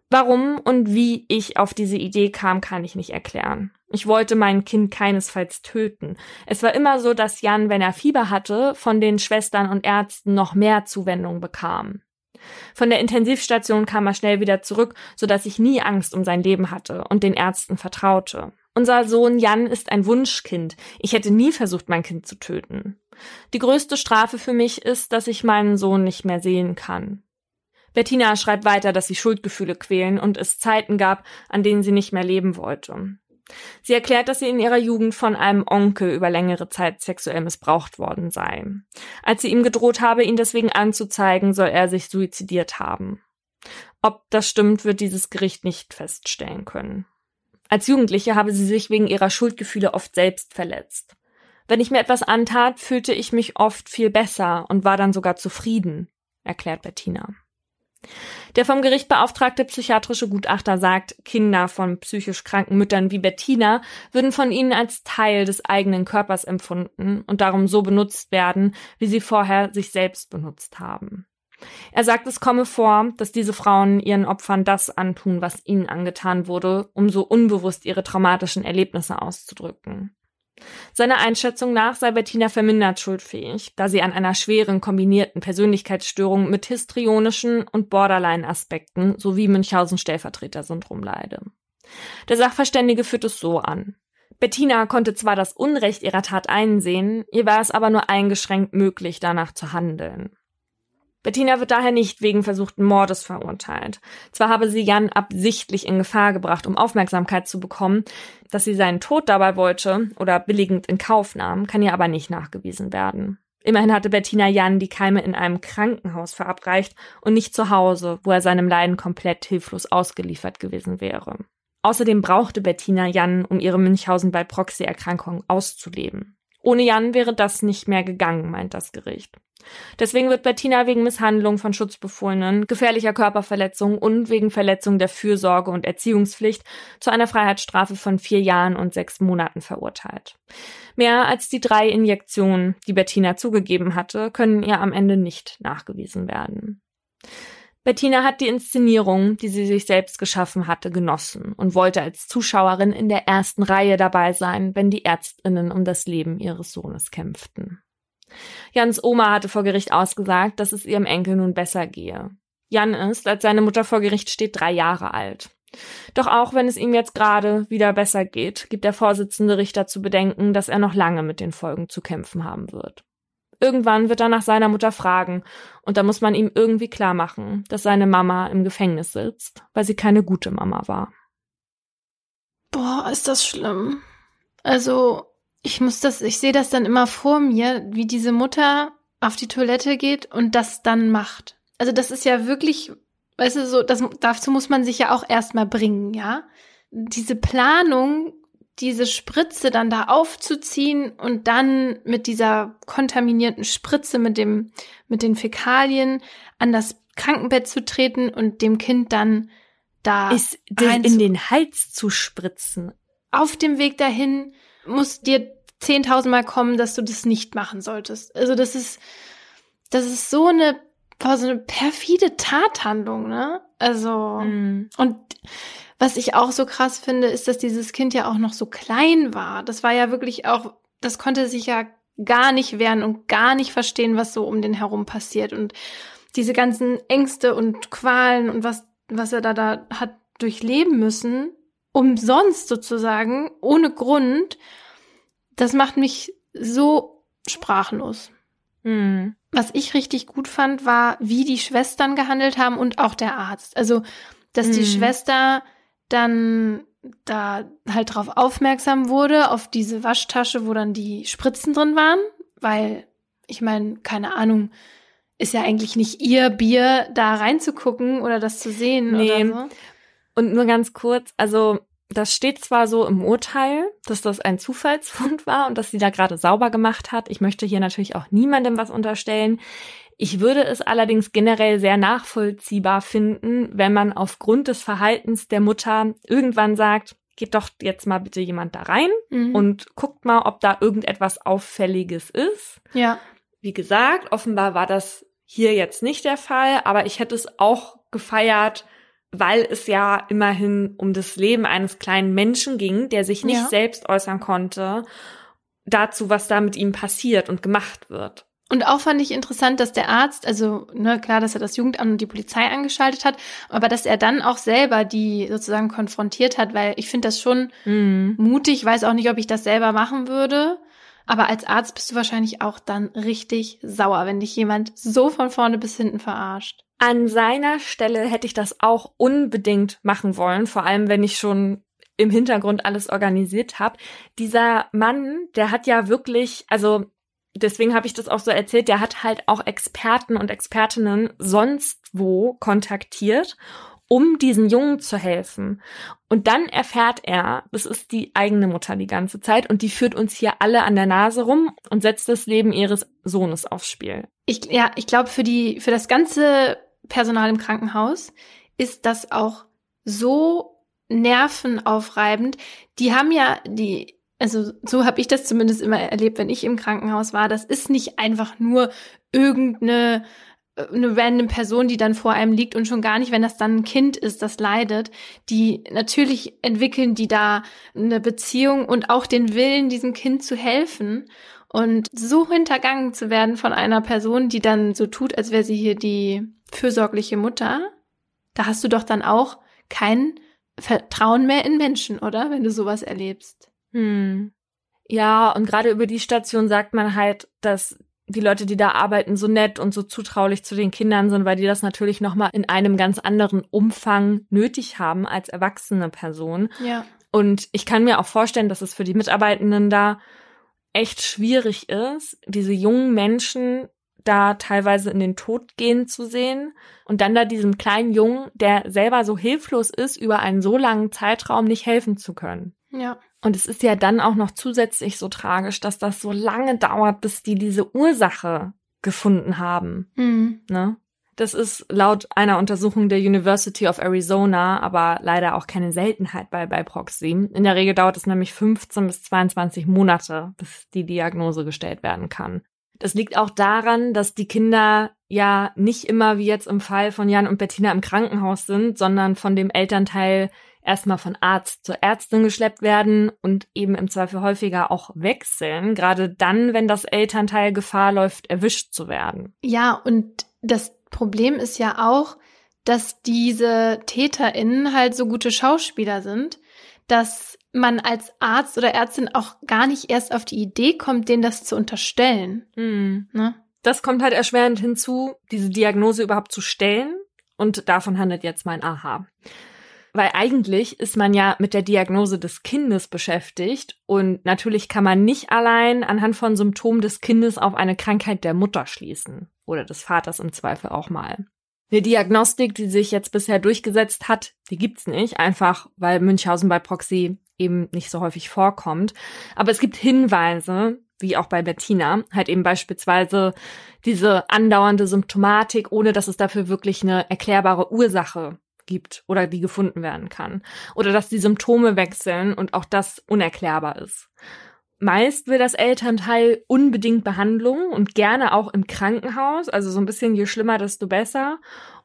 Warum und wie ich auf diese Idee kam, kann ich nicht erklären. Ich wollte mein Kind keinesfalls töten. Es war immer so, dass Jan, wenn er Fieber hatte, von den Schwestern und Ärzten noch mehr Zuwendung bekam. Von der Intensivstation kam er schnell wieder zurück, so dass ich nie Angst um sein Leben hatte und den Ärzten vertraute. Unser Sohn Jan ist ein Wunschkind. Ich hätte nie versucht, mein Kind zu töten. Die größte Strafe für mich ist, dass ich meinen Sohn nicht mehr sehen kann. Bettina schreibt weiter, dass sie Schuldgefühle quälen und es Zeiten gab, an denen sie nicht mehr leben wollte. Sie erklärt, dass sie in ihrer Jugend von einem Onkel über längere Zeit sexuell missbraucht worden sei. Als sie ihm gedroht habe, ihn deswegen anzuzeigen, soll er sich suizidiert haben. Ob das stimmt, wird dieses Gericht nicht feststellen können. Als Jugendliche habe sie sich wegen ihrer Schuldgefühle oft selbst verletzt. Wenn ich mir etwas antat, fühlte ich mich oft viel besser und war dann sogar zufrieden, erklärt Bettina. Der vom Gericht beauftragte psychiatrische Gutachter sagt, Kinder von psychisch kranken Müttern wie Bettina würden von ihnen als Teil des eigenen Körpers empfunden und darum so benutzt werden, wie sie vorher sich selbst benutzt haben. Er sagt, es komme vor, dass diese Frauen ihren Opfern das antun, was ihnen angetan wurde, um so unbewusst ihre traumatischen Erlebnisse auszudrücken. Seiner Einschätzung nach sei Bettina vermindert schuldfähig, da sie an einer schweren kombinierten Persönlichkeitsstörung mit histrionischen und Borderline-Aspekten sowie Münchhausen-Stellvertreter-Syndrom leide. Der Sachverständige führt es so an. Bettina konnte zwar das Unrecht ihrer Tat einsehen, ihr war es aber nur eingeschränkt möglich, danach zu handeln. Bettina wird daher nicht wegen versuchten Mordes verurteilt. Zwar habe sie Jan absichtlich in Gefahr gebracht, um Aufmerksamkeit zu bekommen, dass sie seinen Tod dabei wollte oder billigend in Kauf nahm, kann ihr aber nicht nachgewiesen werden. Immerhin hatte Bettina Jan die Keime in einem Krankenhaus verabreicht und nicht zu Hause, wo er seinem Leiden komplett hilflos ausgeliefert gewesen wäre. Außerdem brauchte Bettina Jan, um ihre Münchhausen-bei-Proxy-Erkrankung auszuleben. Ohne Jan wäre das nicht mehr gegangen, meint das Gericht. Deswegen wird Bettina wegen Misshandlung von Schutzbefohlenen, gefährlicher Körperverletzung und wegen Verletzung der Fürsorge und Erziehungspflicht zu einer Freiheitsstrafe von vier Jahren und sechs Monaten verurteilt. Mehr als die drei Injektionen, die Bettina zugegeben hatte, können ihr am Ende nicht nachgewiesen werden. Bettina hat die Inszenierung, die sie sich selbst geschaffen hatte, genossen und wollte als Zuschauerin in der ersten Reihe dabei sein, wenn die Ärztinnen um das Leben ihres Sohnes kämpften. Jans Oma hatte vor Gericht ausgesagt, dass es ihrem Enkel nun besser gehe. Jan ist, als seine Mutter vor Gericht steht, drei Jahre alt. Doch auch wenn es ihm jetzt gerade wieder besser geht, gibt der Vorsitzende Richter zu bedenken, dass er noch lange mit den Folgen zu kämpfen haben wird. Irgendwann wird er nach seiner Mutter fragen, und da muss man ihm irgendwie klar machen, dass seine Mama im Gefängnis sitzt, weil sie keine gute Mama war. Boah, ist das schlimm. Also, ich muss das, ich sehe das dann immer vor mir, wie diese Mutter auf die Toilette geht und das dann macht. Also, das ist ja wirklich, weißt du, so, das, dazu muss man sich ja auch erstmal bringen, ja? Diese Planung diese Spritze dann da aufzuziehen und dann mit dieser kontaminierten Spritze mit dem, mit den Fäkalien an das Krankenbett zu treten und dem Kind dann da ist in den Hals zu spritzen. Auf dem Weg dahin muss dir zehntausendmal kommen, dass du das nicht machen solltest. Also das ist, das ist so eine, so eine perfide Tathandlung, ne? Also, mm. und was ich auch so krass finde, ist, dass dieses Kind ja auch noch so klein war. Das war ja wirklich auch, das konnte sich ja gar nicht wehren und gar nicht verstehen, was so um den herum passiert. Und diese ganzen Ängste und Qualen und was, was er da, da hat durchleben müssen, umsonst sozusagen, ohne Grund, das macht mich so sprachlos. Mhm. Was ich richtig gut fand, war, wie die Schwestern gehandelt haben und auch der Arzt. Also, dass mhm. die Schwester dann da halt drauf aufmerksam wurde, auf diese Waschtasche, wo dann die Spritzen drin waren, weil ich meine, keine Ahnung, ist ja eigentlich nicht ihr Bier, da reinzugucken oder das zu sehen nee. oder so. Und nur ganz kurz, also das steht zwar so im Urteil, dass das ein Zufallsfund war und dass sie da gerade sauber gemacht hat. Ich möchte hier natürlich auch niemandem was unterstellen. Ich würde es allerdings generell sehr nachvollziehbar finden, wenn man aufgrund des Verhaltens der Mutter irgendwann sagt, geht doch jetzt mal bitte jemand da rein mhm. und guckt mal, ob da irgendetwas Auffälliges ist. Ja. Wie gesagt, offenbar war das hier jetzt nicht der Fall, aber ich hätte es auch gefeiert, weil es ja immerhin um das Leben eines kleinen Menschen ging, der sich nicht ja. selbst äußern konnte, dazu, was da mit ihm passiert und gemacht wird. Und auch fand ich interessant, dass der Arzt, also ne, klar, dass er das Jugendamt und die Polizei angeschaltet hat, aber dass er dann auch selber die sozusagen konfrontiert hat, weil ich finde das schon mhm. mutig, weiß auch nicht, ob ich das selber machen würde. Aber als Arzt bist du wahrscheinlich auch dann richtig sauer, wenn dich jemand so von vorne bis hinten verarscht. An seiner Stelle hätte ich das auch unbedingt machen wollen, vor allem wenn ich schon im Hintergrund alles organisiert habe. Dieser Mann, der hat ja wirklich, also deswegen habe ich das auch so erzählt, der hat halt auch Experten und Expertinnen sonst wo kontaktiert, um diesen Jungen zu helfen. Und dann erfährt er, das ist die eigene Mutter die ganze Zeit und die führt uns hier alle an der Nase rum und setzt das Leben ihres Sohnes aufs Spiel. Ich, ja, ich glaube, für die, für das ganze Personal im Krankenhaus ist das auch so nervenaufreibend. Die haben ja die also so habe ich das zumindest immer erlebt, wenn ich im Krankenhaus war. Das ist nicht einfach nur irgendeine äh, eine random Person, die dann vor einem liegt und schon gar nicht, wenn das dann ein Kind ist, das leidet. Die natürlich entwickeln die da eine Beziehung und auch den Willen, diesem Kind zu helfen. Und so hintergangen zu werden von einer Person, die dann so tut, als wäre sie hier die fürsorgliche Mutter, da hast du doch dann auch kein Vertrauen mehr in Menschen, oder? Wenn du sowas erlebst. Hm. Ja, und gerade über die Station sagt man halt, dass die Leute, die da arbeiten, so nett und so zutraulich zu den Kindern sind, weil die das natürlich nochmal in einem ganz anderen Umfang nötig haben als erwachsene Person. Ja. Und ich kann mir auch vorstellen, dass es für die Mitarbeitenden da echt schwierig ist, diese jungen Menschen da teilweise in den Tod gehen zu sehen und dann da diesem kleinen Jungen, der selber so hilflos ist, über einen so langen Zeitraum nicht helfen zu können. Ja. Und es ist ja dann auch noch zusätzlich so tragisch, dass das so lange dauert, bis die diese Ursache gefunden haben. Mhm. Ne? Das ist laut einer Untersuchung der University of Arizona aber leider auch keine Seltenheit bei, bei Proxy. In der Regel dauert es nämlich 15 bis 22 Monate, bis die Diagnose gestellt werden kann. Das liegt auch daran, dass die Kinder ja nicht immer wie jetzt im Fall von Jan und Bettina im Krankenhaus sind, sondern von dem Elternteil erstmal von Arzt zur Ärztin geschleppt werden und eben im Zweifel häufiger auch wechseln, gerade dann, wenn das Elternteil Gefahr läuft, erwischt zu werden. Ja, und das Problem ist ja auch, dass diese TäterInnen halt so gute Schauspieler sind, dass man als Arzt oder Ärztin auch gar nicht erst auf die Idee kommt, denen das zu unterstellen. Mhm. Ne? Das kommt halt erschwerend hinzu, diese Diagnose überhaupt zu stellen. Und davon handelt jetzt mein Aha. Weil eigentlich ist man ja mit der Diagnose des Kindes beschäftigt und natürlich kann man nicht allein anhand von Symptomen des Kindes auf eine Krankheit der Mutter schließen oder des Vaters im Zweifel auch mal. Eine Diagnostik, die sich jetzt bisher durchgesetzt hat, die gibt's nicht, einfach weil Münchhausen bei Proxy eben nicht so häufig vorkommt. Aber es gibt Hinweise, wie auch bei Bettina, halt eben beispielsweise diese andauernde Symptomatik, ohne dass es dafür wirklich eine erklärbare Ursache gibt oder die gefunden werden kann. Oder dass die Symptome wechseln und auch das unerklärbar ist. Meist will das Elternteil unbedingt Behandlung und gerne auch im Krankenhaus, also so ein bisschen je schlimmer, desto besser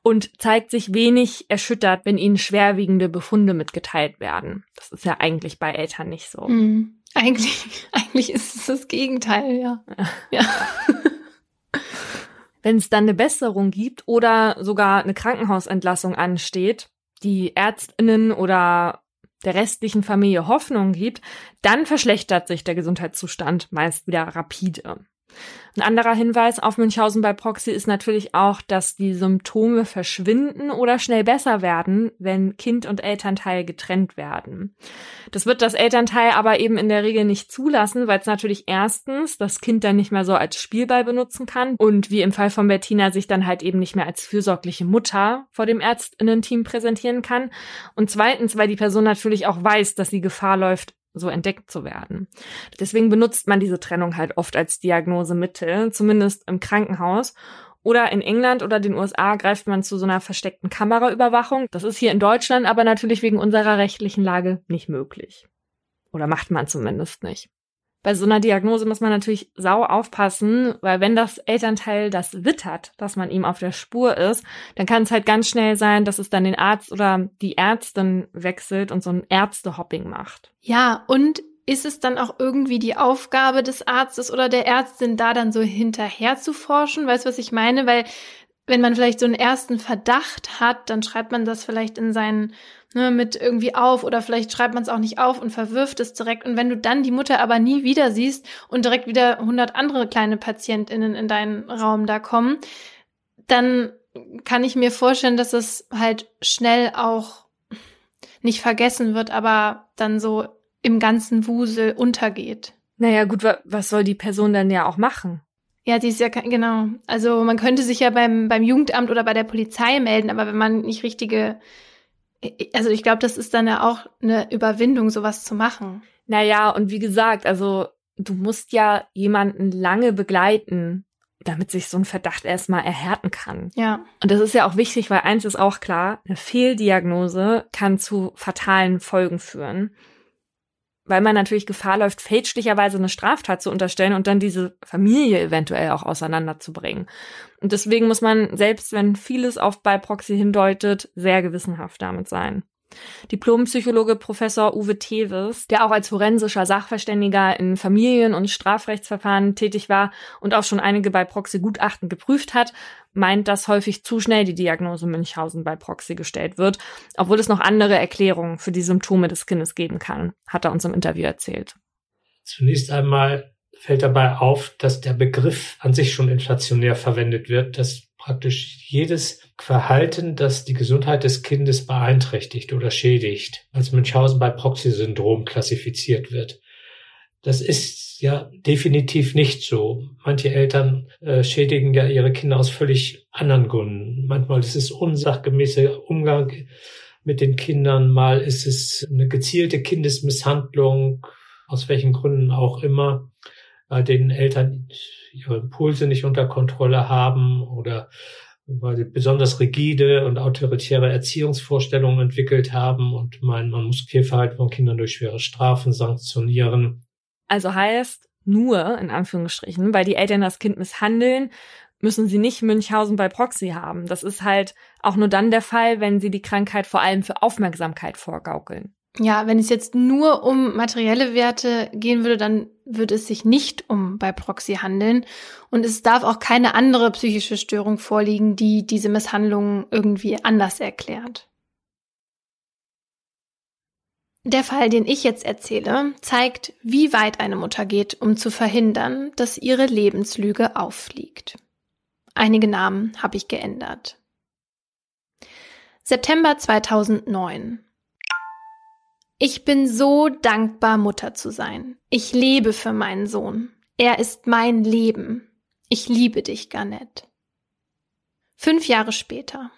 und zeigt sich wenig erschüttert, wenn ihnen schwerwiegende Befunde mitgeteilt werden. Das ist ja eigentlich bei Eltern nicht so. Mhm. Eigentlich, eigentlich ist es das Gegenteil, ja. Ja. ja. wenn es dann eine Besserung gibt oder sogar eine Krankenhausentlassung ansteht, die Ärztinnen oder der restlichen Familie Hoffnung gibt, dann verschlechtert sich der Gesundheitszustand meist wieder rapide. Ein anderer Hinweis auf Münchhausen bei Proxy ist natürlich auch, dass die Symptome verschwinden oder schnell besser werden, wenn Kind und Elternteil getrennt werden. Das wird das Elternteil aber eben in der Regel nicht zulassen, weil es natürlich erstens das Kind dann nicht mehr so als Spielball benutzen kann und wie im Fall von Bettina sich dann halt eben nicht mehr als fürsorgliche Mutter vor dem Ärztinnen-Team präsentieren kann und zweitens, weil die Person natürlich auch weiß, dass sie Gefahr läuft, so entdeckt zu werden. Deswegen benutzt man diese Trennung halt oft als Diagnosemittel, zumindest im Krankenhaus. Oder in England oder den USA greift man zu so einer versteckten Kameraüberwachung. Das ist hier in Deutschland aber natürlich wegen unserer rechtlichen Lage nicht möglich. Oder macht man zumindest nicht bei so einer Diagnose muss man natürlich sau aufpassen, weil wenn das Elternteil das wittert, dass man ihm auf der Spur ist, dann kann es halt ganz schnell sein, dass es dann den Arzt oder die Ärztin wechselt und so ein Ärztehopping macht. Ja, und ist es dann auch irgendwie die Aufgabe des Arztes oder der Ärztin, da dann so hinterher zu forschen? Weißt du, was ich meine? Weil wenn man vielleicht so einen ersten Verdacht hat, dann schreibt man das vielleicht in seinen ne, mit irgendwie auf oder vielleicht schreibt man es auch nicht auf und verwirft es direkt. Und wenn du dann die Mutter aber nie wieder siehst und direkt wieder 100 andere kleine PatientInnen in deinen Raum da kommen, dann kann ich mir vorstellen, dass es halt schnell auch nicht vergessen wird, aber dann so im ganzen Wusel untergeht. Naja, gut, was soll die Person dann ja auch machen? Ja, die ist ja genau. Also man könnte sich ja beim, beim Jugendamt oder bei der Polizei melden, aber wenn man nicht richtige also ich glaube, das ist dann ja auch eine Überwindung, sowas zu machen. Naja, und wie gesagt, also du musst ja jemanden lange begleiten, damit sich so ein Verdacht erstmal erhärten kann. Ja. Und das ist ja auch wichtig, weil eins ist auch klar, eine Fehldiagnose kann zu fatalen Folgen führen weil man natürlich Gefahr läuft, fälschlicherweise eine Straftat zu unterstellen und dann diese Familie eventuell auch auseinanderzubringen. Und deswegen muss man, selbst wenn vieles auf bei Proxy hindeutet, sehr gewissenhaft damit sein. Diplompsychologe Professor Uwe Teves, der auch als forensischer Sachverständiger in Familien- und Strafrechtsverfahren tätig war und auch schon einige bei Proxy Gutachten geprüft hat, meint, dass häufig zu schnell die Diagnose Münchhausen bei Proxy gestellt wird, obwohl es noch andere Erklärungen für die Symptome des Kindes geben kann, hat er uns im Interview erzählt. Zunächst einmal fällt dabei auf, dass der Begriff an sich schon inflationär verwendet wird, dass praktisch jedes Verhalten, das die Gesundheit des Kindes beeinträchtigt oder schädigt, als Münchhausen bei Proxy-Syndrom klassifiziert wird. Das ist ja definitiv nicht so. Manche Eltern äh, schädigen ja ihre Kinder aus völlig anderen Gründen. Manchmal ist es unsachgemäßer Umgang mit den Kindern, mal ist es eine gezielte Kindesmisshandlung, aus welchen Gründen auch immer, bei denen Eltern ihre Impulse nicht unter Kontrolle haben oder weil sie besonders rigide und autoritäre Erziehungsvorstellungen entwickelt haben und meinen, man muss Fehlverhalten von Kindern durch schwere Strafen sanktionieren. Also heißt, nur in Anführungsstrichen, weil die Eltern das Kind misshandeln, müssen sie nicht Münchhausen bei Proxy haben. Das ist halt auch nur dann der Fall, wenn sie die Krankheit vor allem für Aufmerksamkeit vorgaukeln. Ja, wenn es jetzt nur um materielle Werte gehen würde, dann würde es sich nicht um bei Proxy handeln. Und es darf auch keine andere psychische Störung vorliegen, die diese Misshandlungen irgendwie anders erklärt. Der Fall, den ich jetzt erzähle, zeigt, wie weit eine Mutter geht, um zu verhindern, dass ihre Lebenslüge auffliegt. Einige Namen habe ich geändert. September 2009. Ich bin so dankbar, Mutter zu sein. Ich lebe für meinen Sohn. Er ist mein Leben. Ich liebe dich, Garnett. Fünf Jahre später.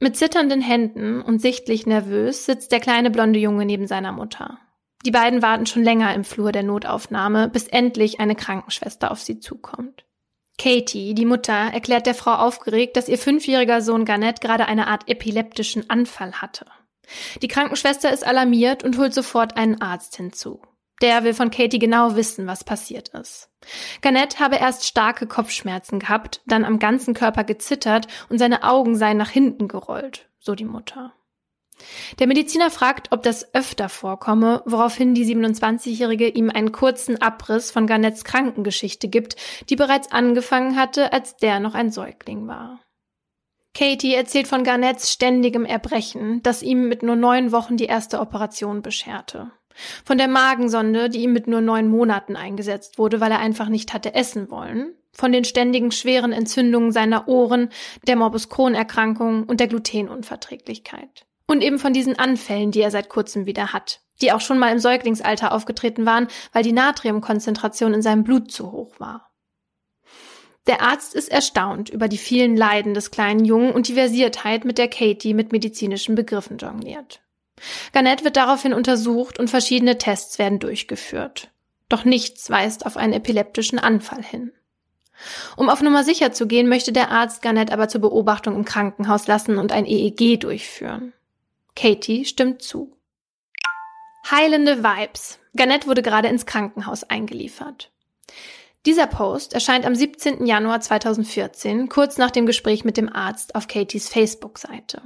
Mit zitternden Händen und sichtlich nervös sitzt der kleine blonde Junge neben seiner Mutter. Die beiden warten schon länger im Flur der Notaufnahme, bis endlich eine Krankenschwester auf sie zukommt. Katie, die Mutter, erklärt der Frau aufgeregt, dass ihr fünfjähriger Sohn Garnett gerade eine Art epileptischen Anfall hatte. Die Krankenschwester ist alarmiert und holt sofort einen Arzt hinzu. Der will von Katie genau wissen, was passiert ist. Garnett habe erst starke Kopfschmerzen gehabt, dann am ganzen Körper gezittert und seine Augen seien nach hinten gerollt, so die Mutter. Der Mediziner fragt, ob das öfter vorkomme, woraufhin die 27-Jährige ihm einen kurzen Abriss von Garnetts Krankengeschichte gibt, die bereits angefangen hatte, als der noch ein Säugling war. Katie erzählt von Garnetts ständigem Erbrechen, das ihm mit nur neun Wochen die erste Operation bescherte. Von der Magensonde, die ihm mit nur neun Monaten eingesetzt wurde, weil er einfach nicht hatte essen wollen. Von den ständigen schweren Entzündungen seiner Ohren, der Morbus Crohn-Erkrankung und der Glutenunverträglichkeit. Und eben von diesen Anfällen, die er seit kurzem wieder hat, die auch schon mal im Säuglingsalter aufgetreten waren, weil die Natriumkonzentration in seinem Blut zu hoch war. Der Arzt ist erstaunt über die vielen Leiden des kleinen Jungen und die Versiertheit, mit der Katie mit medizinischen Begriffen jongliert. Garnett wird daraufhin untersucht und verschiedene Tests werden durchgeführt. Doch nichts weist auf einen epileptischen Anfall hin. Um auf Nummer sicher zu gehen, möchte der Arzt Garnett aber zur Beobachtung im Krankenhaus lassen und ein EEG durchführen. Katie stimmt zu. Heilende Vibes. Garnett wurde gerade ins Krankenhaus eingeliefert. Dieser Post erscheint am 17. Januar 2014, kurz nach dem Gespräch mit dem Arzt auf Katies Facebook-Seite.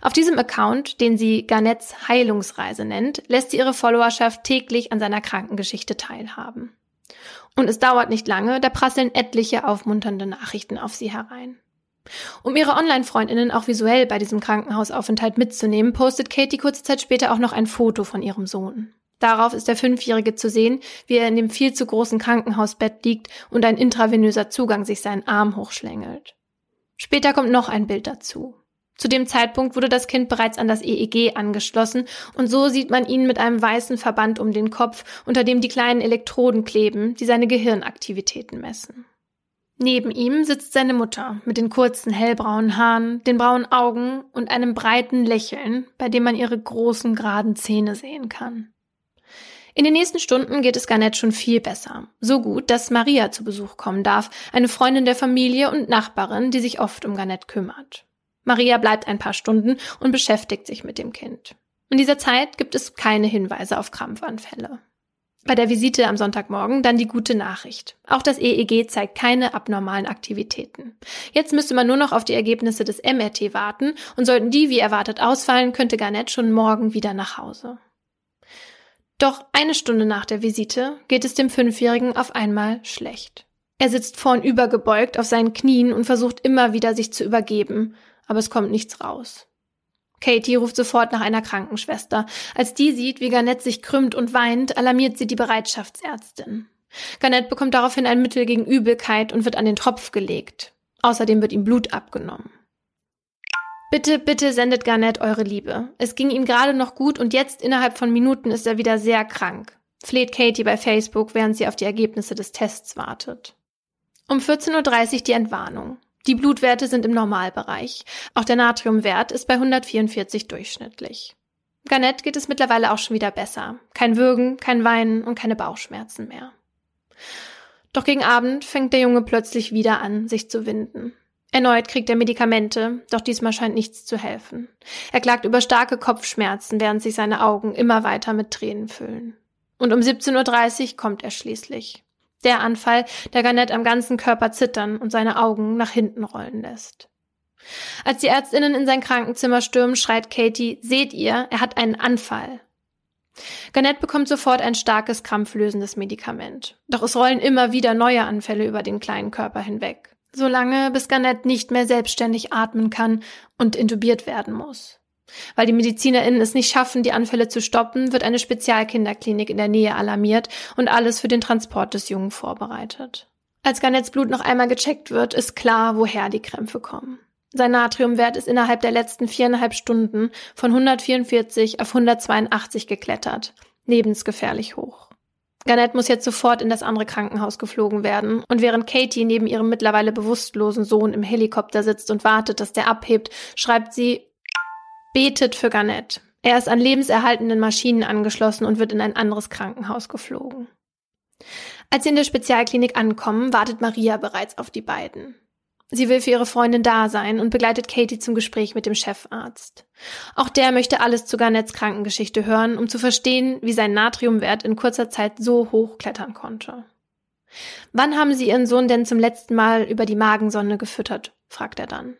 Auf diesem Account, den sie Garnets Heilungsreise nennt, lässt sie ihre Followerschaft täglich an seiner Krankengeschichte teilhaben. Und es dauert nicht lange, da prasseln etliche aufmunternde Nachrichten auf sie herein. Um ihre Online-Freundinnen auch visuell bei diesem Krankenhausaufenthalt mitzunehmen, postet Katie kurze Zeit später auch noch ein Foto von ihrem Sohn. Darauf ist der Fünfjährige zu sehen, wie er in dem viel zu großen Krankenhausbett liegt und ein intravenöser Zugang sich seinen Arm hochschlängelt. Später kommt noch ein Bild dazu. Zu dem Zeitpunkt wurde das Kind bereits an das EEG angeschlossen und so sieht man ihn mit einem weißen Verband um den Kopf, unter dem die kleinen Elektroden kleben, die seine Gehirnaktivitäten messen. Neben ihm sitzt seine Mutter mit den kurzen hellbraunen Haaren, den braunen Augen und einem breiten Lächeln, bei dem man ihre großen geraden Zähne sehen kann. In den nächsten Stunden geht es Garnett schon viel besser. So gut, dass Maria zu Besuch kommen darf, eine Freundin der Familie und Nachbarin, die sich oft um Garnett kümmert. Maria bleibt ein paar Stunden und beschäftigt sich mit dem Kind. In dieser Zeit gibt es keine Hinweise auf Krampfanfälle. Bei der Visite am Sonntagmorgen dann die gute Nachricht. Auch das EEG zeigt keine abnormalen Aktivitäten. Jetzt müsste man nur noch auf die Ergebnisse des MRT warten und sollten die wie erwartet ausfallen, könnte Garnett schon morgen wieder nach Hause. Doch eine Stunde nach der Visite geht es dem Fünfjährigen auf einmal schlecht. Er sitzt vornüber gebeugt auf seinen Knien und versucht immer wieder sich zu übergeben, aber es kommt nichts raus. Katie ruft sofort nach einer Krankenschwester. Als die sieht, wie Garnett sich krümmt und weint, alarmiert sie die Bereitschaftsärztin. Garnett bekommt daraufhin ein Mittel gegen Übelkeit und wird an den Tropf gelegt. Außerdem wird ihm Blut abgenommen. Bitte, bitte sendet Garnett eure Liebe. Es ging ihm gerade noch gut und jetzt innerhalb von Minuten ist er wieder sehr krank. Fleht Katie bei Facebook, während sie auf die Ergebnisse des Tests wartet. Um 14.30 Uhr die Entwarnung. Die Blutwerte sind im Normalbereich. Auch der Natriumwert ist bei 144 durchschnittlich. Garnett geht es mittlerweile auch schon wieder besser. Kein Würgen, kein Weinen und keine Bauchschmerzen mehr. Doch gegen Abend fängt der Junge plötzlich wieder an, sich zu winden. Erneut kriegt er Medikamente, doch diesmal scheint nichts zu helfen. Er klagt über starke Kopfschmerzen, während sich seine Augen immer weiter mit Tränen füllen. Und um 17.30 Uhr kommt er schließlich. Der Anfall, der Garnett am ganzen Körper zittern und seine Augen nach hinten rollen lässt. Als die Ärztinnen in sein Krankenzimmer stürmen, schreit Katie, seht ihr, er hat einen Anfall. Garnett bekommt sofort ein starkes krampflösendes Medikament. Doch es rollen immer wieder neue Anfälle über den kleinen Körper hinweg. Solange bis Garnett nicht mehr selbstständig atmen kann und intubiert werden muss. Weil die MedizinerInnen es nicht schaffen, die Anfälle zu stoppen, wird eine Spezialkinderklinik in der Nähe alarmiert und alles für den Transport des Jungen vorbereitet. Als Garnetts Blut noch einmal gecheckt wird, ist klar, woher die Krämpfe kommen. Sein Natriumwert ist innerhalb der letzten viereinhalb Stunden von 144 auf 182 geklettert. Lebensgefährlich hoch. Garnett muss jetzt sofort in das andere Krankenhaus geflogen werden. Und während Katie neben ihrem mittlerweile bewusstlosen Sohn im Helikopter sitzt und wartet, dass der abhebt, schreibt sie, betet für Garnett. Er ist an lebenserhaltenden Maschinen angeschlossen und wird in ein anderes Krankenhaus geflogen. Als sie in der Spezialklinik ankommen, wartet Maria bereits auf die beiden. Sie will für ihre Freundin da sein und begleitet Katie zum Gespräch mit dem Chefarzt. Auch der möchte alles zu Garnets Krankengeschichte hören, um zu verstehen, wie sein Natriumwert in kurzer Zeit so hoch klettern konnte. Wann haben Sie Ihren Sohn denn zum letzten Mal über die Magensonde gefüttert? fragt er dann.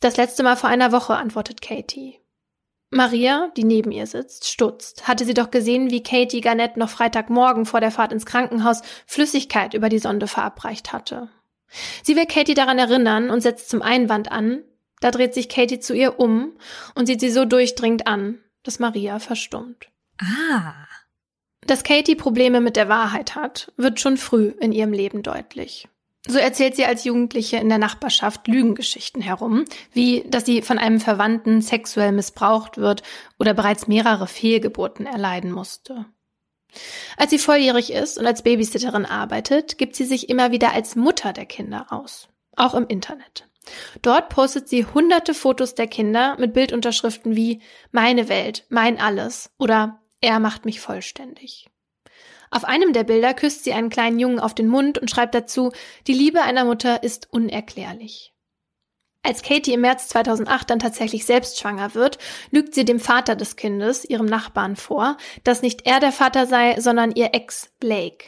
Das letzte Mal vor einer Woche, antwortet Katie. Maria, die neben ihr sitzt, stutzt. Hatte sie doch gesehen, wie Katie Garnett noch Freitagmorgen vor der Fahrt ins Krankenhaus Flüssigkeit über die Sonde verabreicht hatte. Sie will Katie daran erinnern und setzt zum Einwand an. Da dreht sich Katie zu ihr um und sieht sie so durchdringend an, dass Maria verstummt. Ah. Dass Katie Probleme mit der Wahrheit hat, wird schon früh in ihrem Leben deutlich. So erzählt sie als Jugendliche in der Nachbarschaft Lügengeschichten herum, wie dass sie von einem Verwandten sexuell missbraucht wird oder bereits mehrere Fehlgeburten erleiden musste. Als sie volljährig ist und als Babysitterin arbeitet, gibt sie sich immer wieder als Mutter der Kinder aus, auch im Internet. Dort postet sie hunderte Fotos der Kinder mit Bildunterschriften wie meine Welt, mein alles oder er macht mich vollständig. Auf einem der Bilder küsst sie einen kleinen Jungen auf den Mund und schreibt dazu, die Liebe einer Mutter ist unerklärlich. Als Katie im März 2008 dann tatsächlich selbst schwanger wird, lügt sie dem Vater des Kindes, ihrem Nachbarn, vor, dass nicht er der Vater sei, sondern ihr Ex Blake.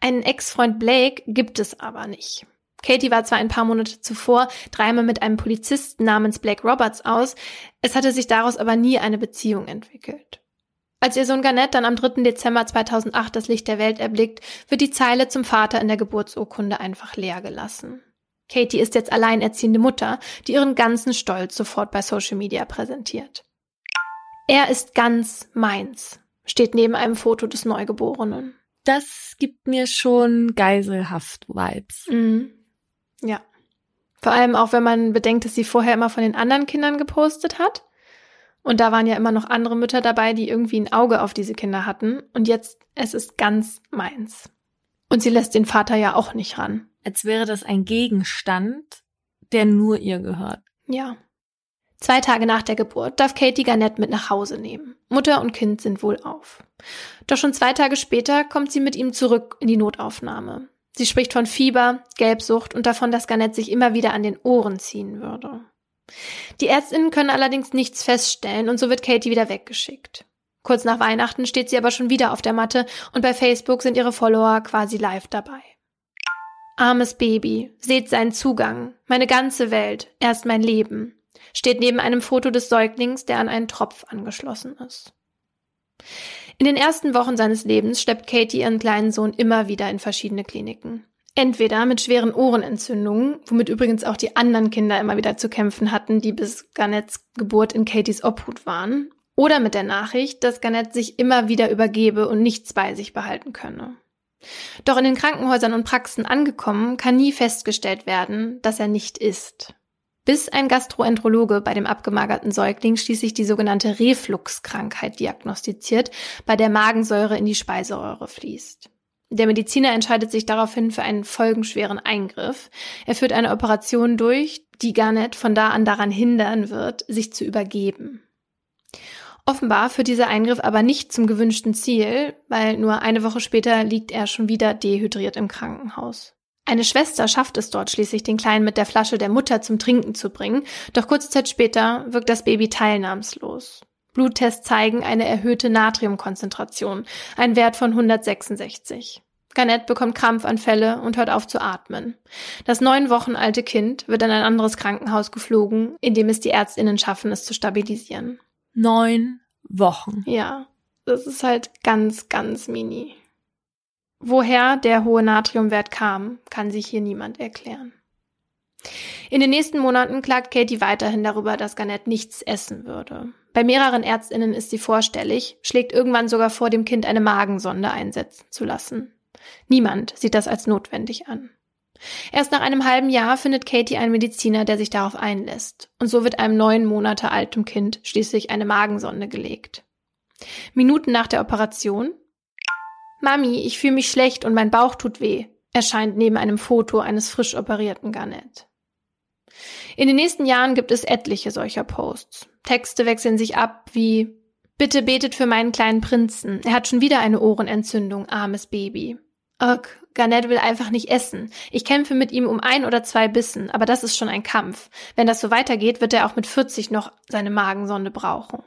Einen Ex-Freund Blake gibt es aber nicht. Katie war zwar ein paar Monate zuvor dreimal mit einem Polizisten namens Blake Roberts aus, es hatte sich daraus aber nie eine Beziehung entwickelt. Als ihr Sohn Garnett dann am 3. Dezember 2008 das Licht der Welt erblickt, wird die Zeile zum Vater in der Geburtsurkunde einfach leer gelassen. Katie ist jetzt alleinerziehende Mutter, die ihren ganzen Stolz sofort bei Social Media präsentiert. Er ist ganz meins, steht neben einem Foto des Neugeborenen. Das gibt mir schon geiselhaft Vibes. Mhm. Ja. Vor allem auch, wenn man bedenkt, dass sie vorher immer von den anderen Kindern gepostet hat. Und da waren ja immer noch andere Mütter dabei, die irgendwie ein Auge auf diese Kinder hatten. Und jetzt, es ist ganz meins. Und sie lässt den Vater ja auch nicht ran als wäre das ein Gegenstand, der nur ihr gehört. Ja. Zwei Tage nach der Geburt darf Katie Garnett mit nach Hause nehmen. Mutter und Kind sind wohl auf. Doch schon zwei Tage später kommt sie mit ihm zurück in die Notaufnahme. Sie spricht von Fieber, Gelbsucht und davon, dass Garnett sich immer wieder an den Ohren ziehen würde. Die Ärztinnen können allerdings nichts feststellen und so wird Katie wieder weggeschickt. Kurz nach Weihnachten steht sie aber schon wieder auf der Matte und bei Facebook sind ihre Follower quasi live dabei. Armes Baby, seht seinen Zugang, meine ganze Welt, er ist mein Leben, steht neben einem Foto des Säuglings, der an einen Tropf angeschlossen ist. In den ersten Wochen seines Lebens schleppt Katie ihren kleinen Sohn immer wieder in verschiedene Kliniken. Entweder mit schweren Ohrenentzündungen, womit übrigens auch die anderen Kinder immer wieder zu kämpfen hatten, die bis Garnets Geburt in Katies Obhut waren, oder mit der Nachricht, dass Garnett sich immer wieder übergebe und nichts bei sich behalten könne. Doch in den Krankenhäusern und Praxen angekommen, kann nie festgestellt werden, dass er nicht isst. Bis ein Gastroenterologe bei dem abgemagerten Säugling schließlich die sogenannte Refluxkrankheit diagnostiziert, bei der Magensäure in die Speiseröhre fließt. Der Mediziner entscheidet sich daraufhin für einen folgenschweren Eingriff. Er führt eine Operation durch, die Garnett von da an daran hindern wird, sich zu übergeben. Offenbar führt dieser Eingriff aber nicht zum gewünschten Ziel, weil nur eine Woche später liegt er schon wieder dehydriert im Krankenhaus. Eine Schwester schafft es dort schließlich, den Kleinen mit der Flasche der Mutter zum Trinken zu bringen, doch kurze Zeit später wirkt das Baby teilnahmslos. Bluttests zeigen eine erhöhte Natriumkonzentration, ein Wert von 166. Garnett bekommt Krampfanfälle und hört auf zu atmen. Das neun Wochen alte Kind wird in ein anderes Krankenhaus geflogen, in dem es die Ärztinnen schaffen, es zu stabilisieren. Neun Wochen. Ja, das ist halt ganz, ganz mini. Woher der hohe Natriumwert kam, kann sich hier niemand erklären. In den nächsten Monaten klagt Katie weiterhin darüber, dass Garnett nichts essen würde. Bei mehreren Ärztinnen ist sie vorstellig, schlägt irgendwann sogar vor, dem Kind eine Magensonde einsetzen zu lassen. Niemand sieht das als notwendig an. Erst nach einem halben Jahr findet Katie einen Mediziner, der sich darauf einlässt. Und so wird einem neun Monate altem Kind schließlich eine Magensonde gelegt. Minuten nach der Operation. Mami, ich fühle mich schlecht und mein Bauch tut weh, erscheint neben einem Foto eines frisch operierten Garnett. In den nächsten Jahren gibt es etliche solcher Posts. Texte wechseln sich ab wie Bitte betet für meinen kleinen Prinzen. Er hat schon wieder eine Ohrenentzündung, armes Baby. Ugh, Garnett will einfach nicht essen. Ich kämpfe mit ihm um ein oder zwei Bissen, aber das ist schon ein Kampf. Wenn das so weitergeht, wird er auch mit 40 noch seine Magensonde brauchen.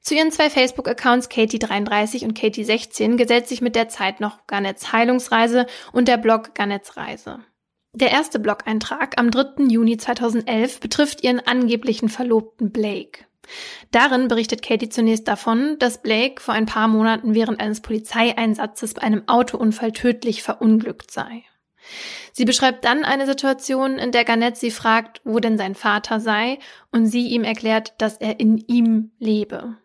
Zu ihren zwei Facebook-Accounts Katie33 und Katie16 gesellt sich mit der Zeit noch Garnets Heilungsreise und der Blog Garnets Reise. Der erste Blog-Eintrag am 3. Juni 2011 betrifft ihren angeblichen Verlobten Blake. Darin berichtet Katie zunächst davon, dass Blake vor ein paar Monaten während eines Polizeieinsatzes bei einem Autounfall tödlich verunglückt sei. Sie beschreibt dann eine Situation, in der Garnett sie fragt, wo denn sein Vater sei, und sie ihm erklärt, dass er in ihm lebe.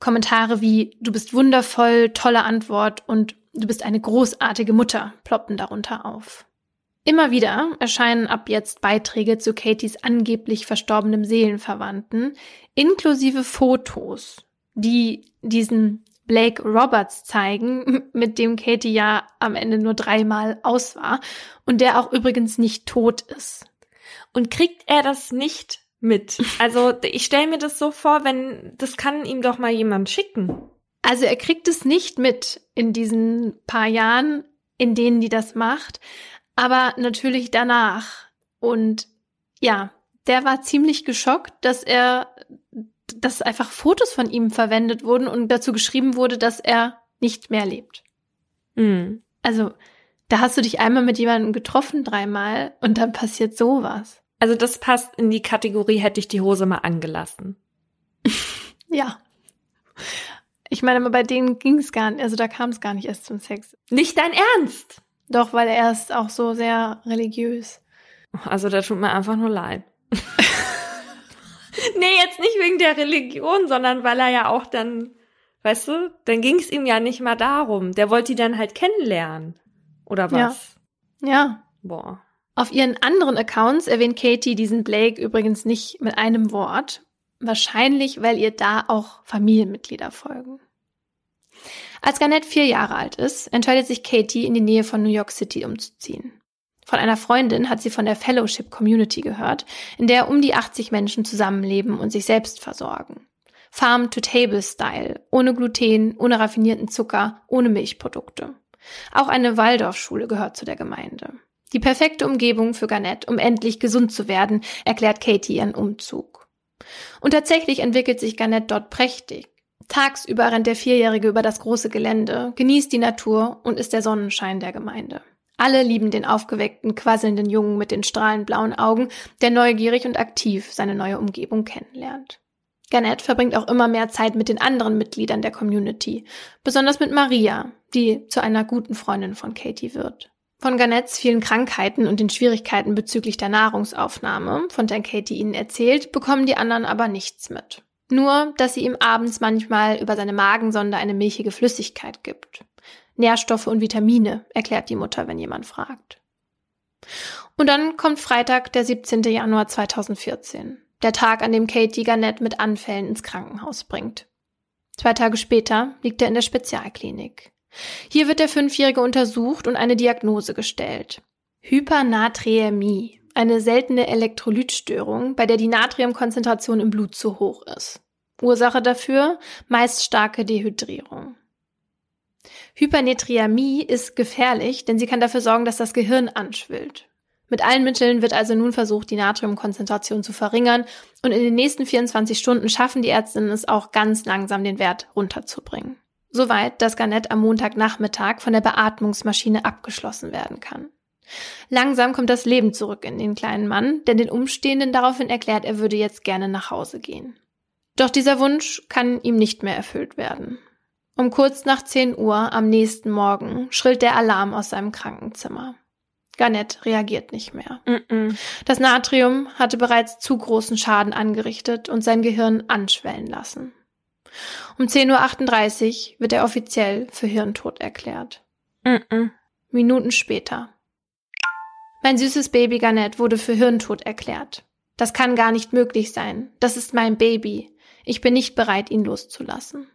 Kommentare wie Du bist wundervoll, tolle Antwort und Du bist eine großartige Mutter ploppen darunter auf. Immer wieder erscheinen ab jetzt Beiträge zu Katies angeblich verstorbenem Seelenverwandten, inklusive Fotos, die diesen Blake Roberts zeigen, mit dem Katie ja am Ende nur dreimal aus war und der auch übrigens nicht tot ist. Und kriegt er das nicht mit? Also ich stelle mir das so vor, wenn das kann ihm doch mal jemand schicken. Also er kriegt es nicht mit in diesen paar Jahren, in denen die das macht aber natürlich danach. Und ja, der war ziemlich geschockt, dass er, dass einfach Fotos von ihm verwendet wurden und dazu geschrieben wurde, dass er nicht mehr lebt. Mhm. Also, da hast du dich einmal mit jemandem getroffen, dreimal, und dann passiert sowas. Also, das passt in die Kategorie, hätte ich die Hose mal angelassen. ja. Ich meine, bei denen ging es gar nicht, also da kam es gar nicht erst zum Sex. Nicht dein Ernst? Doch, weil er ist auch so sehr religiös. Also da tut mir einfach nur leid. nee, jetzt nicht wegen der Religion, sondern weil er ja auch dann, weißt du, dann ging es ihm ja nicht mal darum. Der wollte die dann halt kennenlernen. Oder was? Ja. ja. Boah. Auf ihren anderen Accounts erwähnt Katie diesen Blake übrigens nicht mit einem Wort. Wahrscheinlich, weil ihr da auch Familienmitglieder folgen. Als Garnett vier Jahre alt ist, entscheidet sich Katie, in die Nähe von New York City umzuziehen. Von einer Freundin hat sie von der Fellowship Community gehört, in der um die 80 Menschen zusammenleben und sich selbst versorgen. Farm-to-Table-Style, ohne Gluten, ohne raffinierten Zucker, ohne Milchprodukte. Auch eine Waldorfschule gehört zu der Gemeinde. Die perfekte Umgebung für Garnett, um endlich gesund zu werden, erklärt Katie ihren Umzug. Und tatsächlich entwickelt sich Garnett dort prächtig. Tagsüber rennt der Vierjährige über das große Gelände, genießt die Natur und ist der Sonnenschein der Gemeinde. Alle lieben den aufgeweckten, quasselnden Jungen mit den strahlend blauen Augen, der neugierig und aktiv seine neue Umgebung kennenlernt. Garnett verbringt auch immer mehr Zeit mit den anderen Mitgliedern der Community, besonders mit Maria, die zu einer guten Freundin von Katie wird. Von Garnetts vielen Krankheiten und den Schwierigkeiten bezüglich der Nahrungsaufnahme, von der Katie ihnen erzählt, bekommen die anderen aber nichts mit. Nur, dass sie ihm abends manchmal über seine Magensonde eine milchige Flüssigkeit gibt. Nährstoffe und Vitamine, erklärt die Mutter, wenn jemand fragt. Und dann kommt Freitag, der 17. Januar 2014. Der Tag, an dem Katie Garnett mit Anfällen ins Krankenhaus bringt. Zwei Tage später liegt er in der Spezialklinik. Hier wird der Fünfjährige untersucht und eine Diagnose gestellt. Hypernaträmie, eine seltene Elektrolytstörung, bei der die Natriumkonzentration im Blut zu hoch ist. Ursache dafür meist starke Dehydrierung. Hypernatriämie ist gefährlich, denn sie kann dafür sorgen, dass das Gehirn anschwillt. Mit allen Mitteln wird also nun versucht, die Natriumkonzentration zu verringern und in den nächsten 24 Stunden schaffen die Ärztinnen es auch ganz langsam, den Wert runterzubringen. Soweit, dass Garnett am Montagnachmittag von der Beatmungsmaschine abgeschlossen werden kann. Langsam kommt das Leben zurück in den kleinen Mann, der den Umstehenden daraufhin erklärt, er würde jetzt gerne nach Hause gehen. Doch dieser Wunsch kann ihm nicht mehr erfüllt werden. Um kurz nach 10 Uhr am nächsten Morgen schrillt der Alarm aus seinem Krankenzimmer. Garnett reagiert nicht mehr. Mm -mm. Das Natrium hatte bereits zu großen Schaden angerichtet und sein Gehirn anschwellen lassen. Um 10.38 Uhr wird er offiziell für Hirntod erklärt. Mm Minuten später. Mein süßes Baby Garnett wurde für Hirntod erklärt. Das kann gar nicht möglich sein. Das ist mein Baby. Ich bin nicht bereit, ihn loszulassen.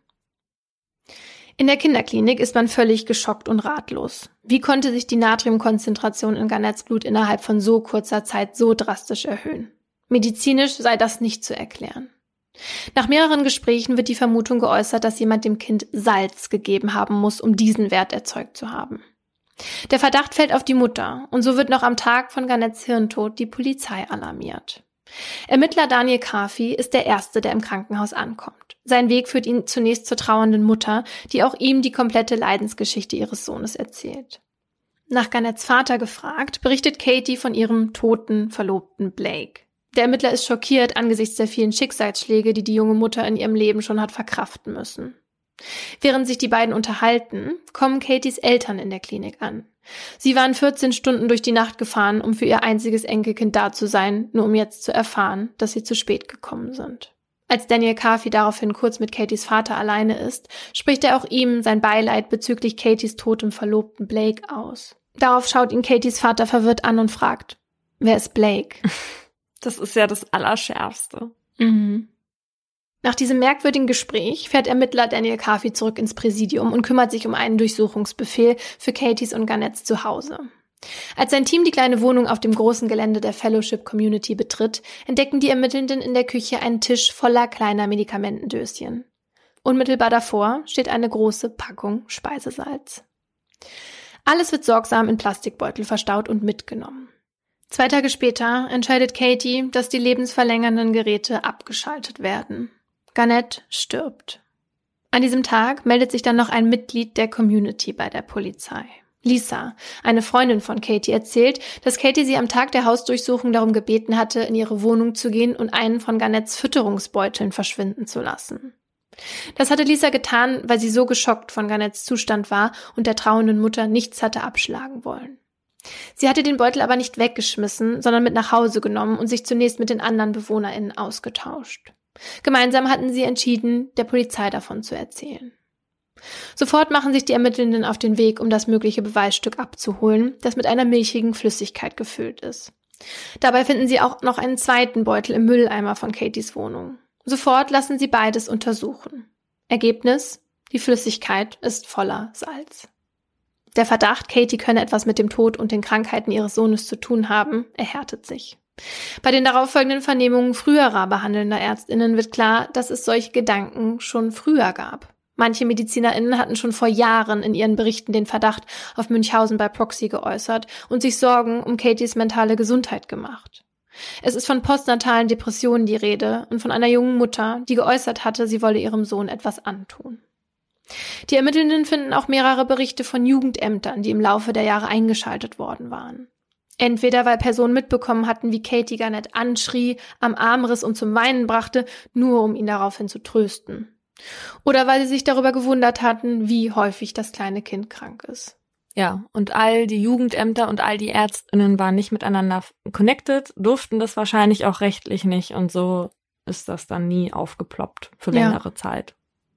In der Kinderklinik ist man völlig geschockt und ratlos. Wie konnte sich die Natriumkonzentration in Garnets Blut innerhalb von so kurzer Zeit so drastisch erhöhen? Medizinisch sei das nicht zu erklären. Nach mehreren Gesprächen wird die Vermutung geäußert, dass jemand dem Kind Salz gegeben haben muss, um diesen Wert erzeugt zu haben. Der Verdacht fällt auf die Mutter und so wird noch am Tag von Garnets Hirntod die Polizei alarmiert. Ermittler Daniel Kafi ist der Erste, der im Krankenhaus ankommt. Sein Weg führt ihn zunächst zur trauernden Mutter, die auch ihm die komplette Leidensgeschichte ihres Sohnes erzählt. Nach Garnets Vater gefragt, berichtet Katie von ihrem toten Verlobten Blake. Der Ermittler ist schockiert angesichts der vielen Schicksalsschläge, die die junge Mutter in ihrem Leben schon hat verkraften müssen. Während sich die beiden unterhalten, kommen Katies Eltern in der Klinik an. Sie waren 14 Stunden durch die Nacht gefahren, um für ihr einziges Enkelkind da zu sein, nur um jetzt zu erfahren, dass sie zu spät gekommen sind. Als Daniel Carfi daraufhin kurz mit Katies Vater alleine ist, spricht er auch ihm sein Beileid bezüglich Katies totem Verlobten Blake aus. Darauf schaut ihn Katies Vater verwirrt an und fragt, wer ist Blake? Das ist ja das Allerschärfste. Mhm. Nach diesem merkwürdigen Gespräch fährt Ermittler Daniel Carfi zurück ins Präsidium und kümmert sich um einen Durchsuchungsbefehl für Katies und Garnets Zuhause. Als sein Team die kleine Wohnung auf dem großen Gelände der Fellowship Community betritt, entdecken die Ermittelnden in der Küche einen Tisch voller kleiner Medikamentendöschen. Unmittelbar davor steht eine große Packung Speisesalz. Alles wird sorgsam in Plastikbeutel verstaut und mitgenommen. Zwei Tage später entscheidet Katie, dass die lebensverlängernden Geräte abgeschaltet werden. Garnett stirbt. An diesem Tag meldet sich dann noch ein Mitglied der Community bei der Polizei. Lisa, eine Freundin von Katie, erzählt, dass Katie sie am Tag der Hausdurchsuchung darum gebeten hatte, in ihre Wohnung zu gehen und einen von Garnetts Fütterungsbeuteln verschwinden zu lassen. Das hatte Lisa getan, weil sie so geschockt von Garnetts Zustand war und der trauenden Mutter nichts hatte abschlagen wollen. Sie hatte den Beutel aber nicht weggeschmissen, sondern mit nach Hause genommen und sich zunächst mit den anderen BewohnerInnen ausgetauscht. Gemeinsam hatten sie entschieden, der Polizei davon zu erzählen. Sofort machen sich die Ermittelnden auf den Weg, um das mögliche Beweisstück abzuholen, das mit einer milchigen Flüssigkeit gefüllt ist. Dabei finden sie auch noch einen zweiten Beutel im Mülleimer von Katies Wohnung. Sofort lassen sie beides untersuchen. Ergebnis? Die Flüssigkeit ist voller Salz. Der Verdacht, Katie könne etwas mit dem Tod und den Krankheiten ihres Sohnes zu tun haben, erhärtet sich. Bei den darauffolgenden Vernehmungen früherer behandelnder Ärztinnen wird klar, dass es solche Gedanken schon früher gab. Manche MedizinerInnen hatten schon vor Jahren in ihren Berichten den Verdacht auf Münchhausen bei Proxy geäußert und sich Sorgen um Katies mentale Gesundheit gemacht. Es ist von postnatalen Depressionen die Rede und von einer jungen Mutter, die geäußert hatte, sie wolle ihrem Sohn etwas antun. Die Ermittelnden finden auch mehrere Berichte von Jugendämtern, die im Laufe der Jahre eingeschaltet worden waren. Entweder weil Personen mitbekommen hatten, wie Katie Garnett anschrie, am Arm riss und zum Weinen brachte, nur um ihn daraufhin zu trösten. Oder weil sie sich darüber gewundert hatten, wie häufig das kleine Kind krank ist. Ja, und all die Jugendämter und all die Ärztinnen waren nicht miteinander connected, durften das wahrscheinlich auch rechtlich nicht und so ist das dann nie aufgeploppt für längere ja. Zeit.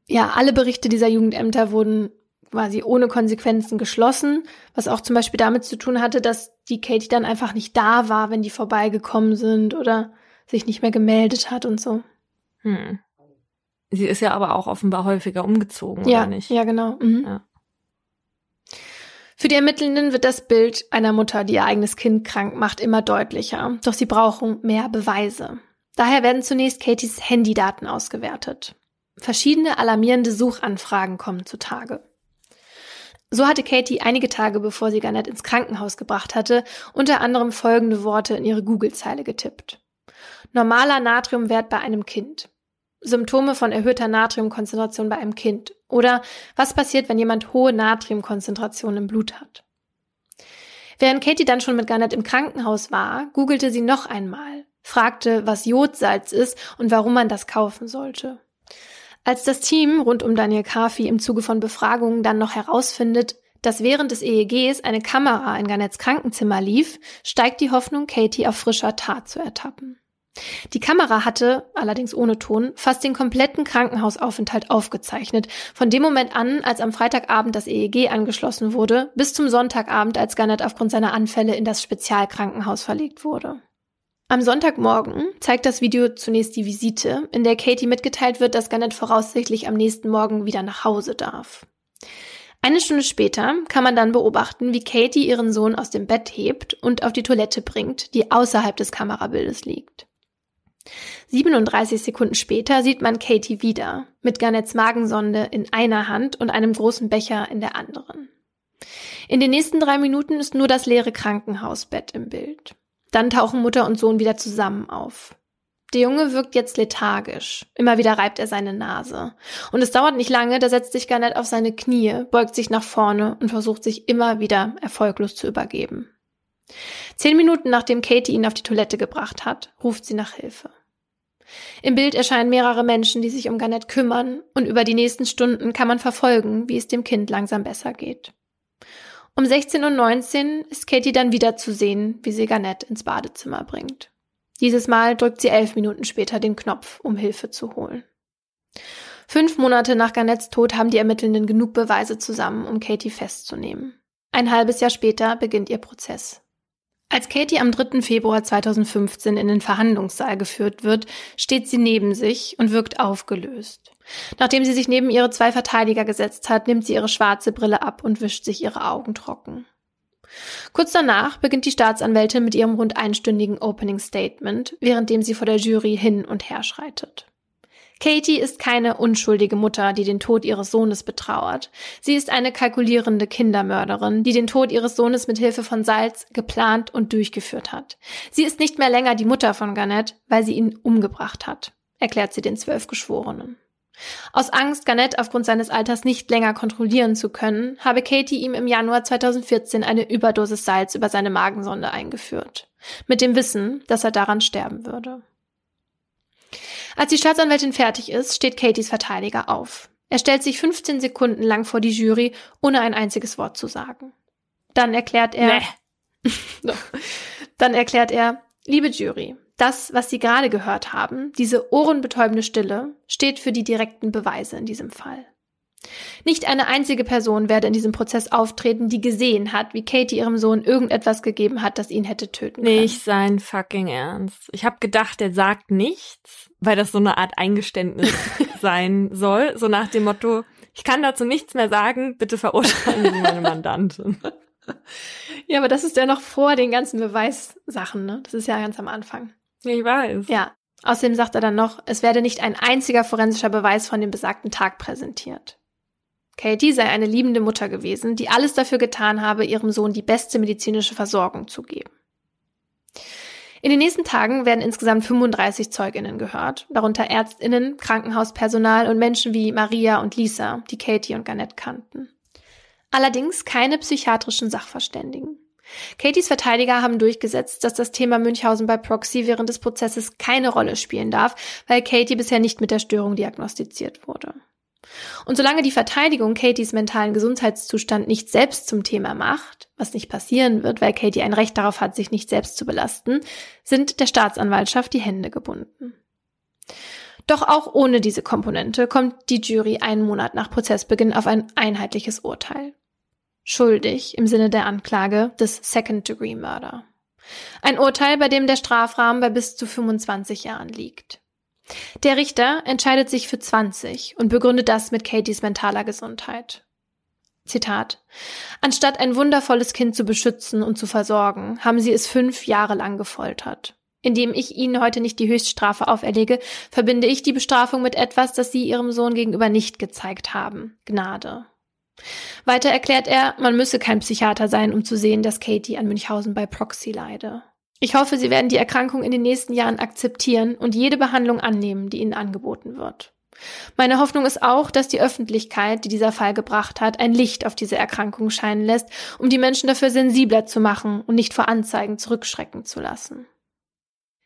Ja, alle Berichte dieser Jugendämter wurden quasi ohne Konsequenzen geschlossen, was auch zum Beispiel damit zu tun hatte, dass die Katie dann einfach nicht da war, wenn die vorbeigekommen sind oder sich nicht mehr gemeldet hat und so. Hm. Sie ist ja aber auch offenbar häufiger umgezogen, ja, oder nicht? Ja, genau. Mhm. Ja. Für die Ermittelnden wird das Bild einer Mutter, die ihr eigenes Kind krank macht, immer deutlicher. Doch sie brauchen mehr Beweise. Daher werden zunächst Katies Handydaten ausgewertet. Verschiedene alarmierende Suchanfragen kommen zutage. So hatte Katie einige Tage bevor sie Garnett ins Krankenhaus gebracht hatte, unter anderem folgende Worte in ihre Google-Zeile getippt. Normaler Natriumwert bei einem Kind. Symptome von erhöhter Natriumkonzentration bei einem Kind. Oder was passiert, wenn jemand hohe Natriumkonzentration im Blut hat. Während Katie dann schon mit Garnett im Krankenhaus war, googelte sie noch einmal, fragte, was Jodsalz ist und warum man das kaufen sollte. Als das Team rund um Daniel Kafi im Zuge von Befragungen dann noch herausfindet, dass während des EEGs eine Kamera in Garnets Krankenzimmer lief, steigt die Hoffnung, Katie auf frischer Tat zu ertappen. Die Kamera hatte, allerdings ohne Ton, fast den kompletten Krankenhausaufenthalt aufgezeichnet, von dem Moment an, als am Freitagabend das EEG angeschlossen wurde, bis zum Sonntagabend, als Garnett aufgrund seiner Anfälle in das Spezialkrankenhaus verlegt wurde. Am Sonntagmorgen zeigt das Video zunächst die Visite, in der Katie mitgeteilt wird, dass Garnett voraussichtlich am nächsten Morgen wieder nach Hause darf. Eine Stunde später kann man dann beobachten, wie Katie ihren Sohn aus dem Bett hebt und auf die Toilette bringt, die außerhalb des Kamerabildes liegt. 37 Sekunden später sieht man Katie wieder, mit Garnets Magensonde in einer Hand und einem großen Becher in der anderen. In den nächsten drei Minuten ist nur das leere Krankenhausbett im Bild. Dann tauchen Mutter und Sohn wieder zusammen auf. Der Junge wirkt jetzt lethargisch. Immer wieder reibt er seine Nase. Und es dauert nicht lange, da setzt sich Garnett auf seine Knie, beugt sich nach vorne und versucht sich immer wieder erfolglos zu übergeben. Zehn Minuten nachdem Katie ihn auf die Toilette gebracht hat, ruft sie nach Hilfe. Im Bild erscheinen mehrere Menschen, die sich um Garnett kümmern, und über die nächsten Stunden kann man verfolgen, wie es dem Kind langsam besser geht. Um 16.19 Uhr ist Katie dann wieder zu sehen, wie sie Garnett ins Badezimmer bringt. Dieses Mal drückt sie elf Minuten später den Knopf, um Hilfe zu holen. Fünf Monate nach Garnetts Tod haben die Ermittelnden genug Beweise zusammen, um Katie festzunehmen. Ein halbes Jahr später beginnt ihr Prozess. Als Katie am 3. Februar 2015 in den Verhandlungssaal geführt wird, steht sie neben sich und wirkt aufgelöst. Nachdem sie sich neben ihre zwei Verteidiger gesetzt hat, nimmt sie ihre schwarze Brille ab und wischt sich ihre Augen trocken. Kurz danach beginnt die Staatsanwältin mit ihrem rund einstündigen Opening Statement, währenddem sie vor der Jury hin und her schreitet. Katie ist keine unschuldige Mutter, die den Tod ihres Sohnes betrauert. Sie ist eine kalkulierende Kindermörderin, die den Tod ihres Sohnes mit Hilfe von Salz geplant und durchgeführt hat. Sie ist nicht mehr länger die Mutter von Garnett, weil sie ihn umgebracht hat, erklärt sie den zwölf Geschworenen. Aus Angst, Garnett aufgrund seines Alters nicht länger kontrollieren zu können, habe Katie ihm im Januar 2014 eine Überdosis Salz über seine Magensonde eingeführt. Mit dem Wissen, dass er daran sterben würde. Als die Staatsanwältin fertig ist, steht Katies Verteidiger auf. Er stellt sich 15 Sekunden lang vor die Jury, ohne ein einziges Wort zu sagen. Dann erklärt er, nee. dann erklärt er, liebe Jury, das, was Sie gerade gehört haben, diese ohrenbetäubende Stille, steht für die direkten Beweise in diesem Fall. Nicht eine einzige Person werde in diesem Prozess auftreten, die gesehen hat, wie Katie ihrem Sohn irgendetwas gegeben hat, das ihn hätte töten können. Nicht sein fucking Ernst. Ich habe gedacht, er sagt nichts, weil das so eine Art Eingeständnis sein soll, so nach dem Motto, ich kann dazu nichts mehr sagen, bitte verurteilen Sie meine Mandantin. Ja, aber das ist ja noch vor den ganzen Beweissachen, ne? Das ist ja ganz am Anfang. Ich weiß. Ja. Außerdem sagt er dann noch, es werde nicht ein einziger forensischer Beweis von dem besagten Tag präsentiert. Katie sei eine liebende Mutter gewesen, die alles dafür getan habe, ihrem Sohn die beste medizinische Versorgung zu geben. In den nächsten Tagen werden insgesamt 35 Zeuginnen gehört, darunter Ärztinnen, Krankenhauspersonal und Menschen wie Maria und Lisa, die Katie und Garnett kannten. Allerdings keine psychiatrischen Sachverständigen. Katies Verteidiger haben durchgesetzt, dass das Thema Münchhausen bei Proxy während des Prozesses keine Rolle spielen darf, weil Katie bisher nicht mit der Störung diagnostiziert wurde. Und solange die Verteidigung Katies mentalen Gesundheitszustand nicht selbst zum Thema macht, was nicht passieren wird, weil Katie ein Recht darauf hat, sich nicht selbst zu belasten, sind der Staatsanwaltschaft die Hände gebunden. Doch auch ohne diese Komponente kommt die Jury einen Monat nach Prozessbeginn auf ein einheitliches Urteil schuldig im Sinne der Anklage des Second-Degree Murder. Ein Urteil, bei dem der Strafrahmen bei bis zu 25 Jahren liegt. Der Richter entscheidet sich für 20 und begründet das mit Katies mentaler Gesundheit. Zitat. Anstatt ein wundervolles Kind zu beschützen und zu versorgen, haben sie es fünf Jahre lang gefoltert. Indem ich ihnen heute nicht die Höchststrafe auferlege, verbinde ich die Bestrafung mit etwas, das sie ihrem Sohn gegenüber nicht gezeigt haben. Gnade. Weiter erklärt er, man müsse kein Psychiater sein, um zu sehen, dass Katie an Münchhausen bei Proxy leide. Ich hoffe, Sie werden die Erkrankung in den nächsten Jahren akzeptieren und jede Behandlung annehmen, die Ihnen angeboten wird. Meine Hoffnung ist auch, dass die Öffentlichkeit, die dieser Fall gebracht hat, ein Licht auf diese Erkrankung scheinen lässt, um die Menschen dafür sensibler zu machen und nicht vor Anzeigen zurückschrecken zu lassen.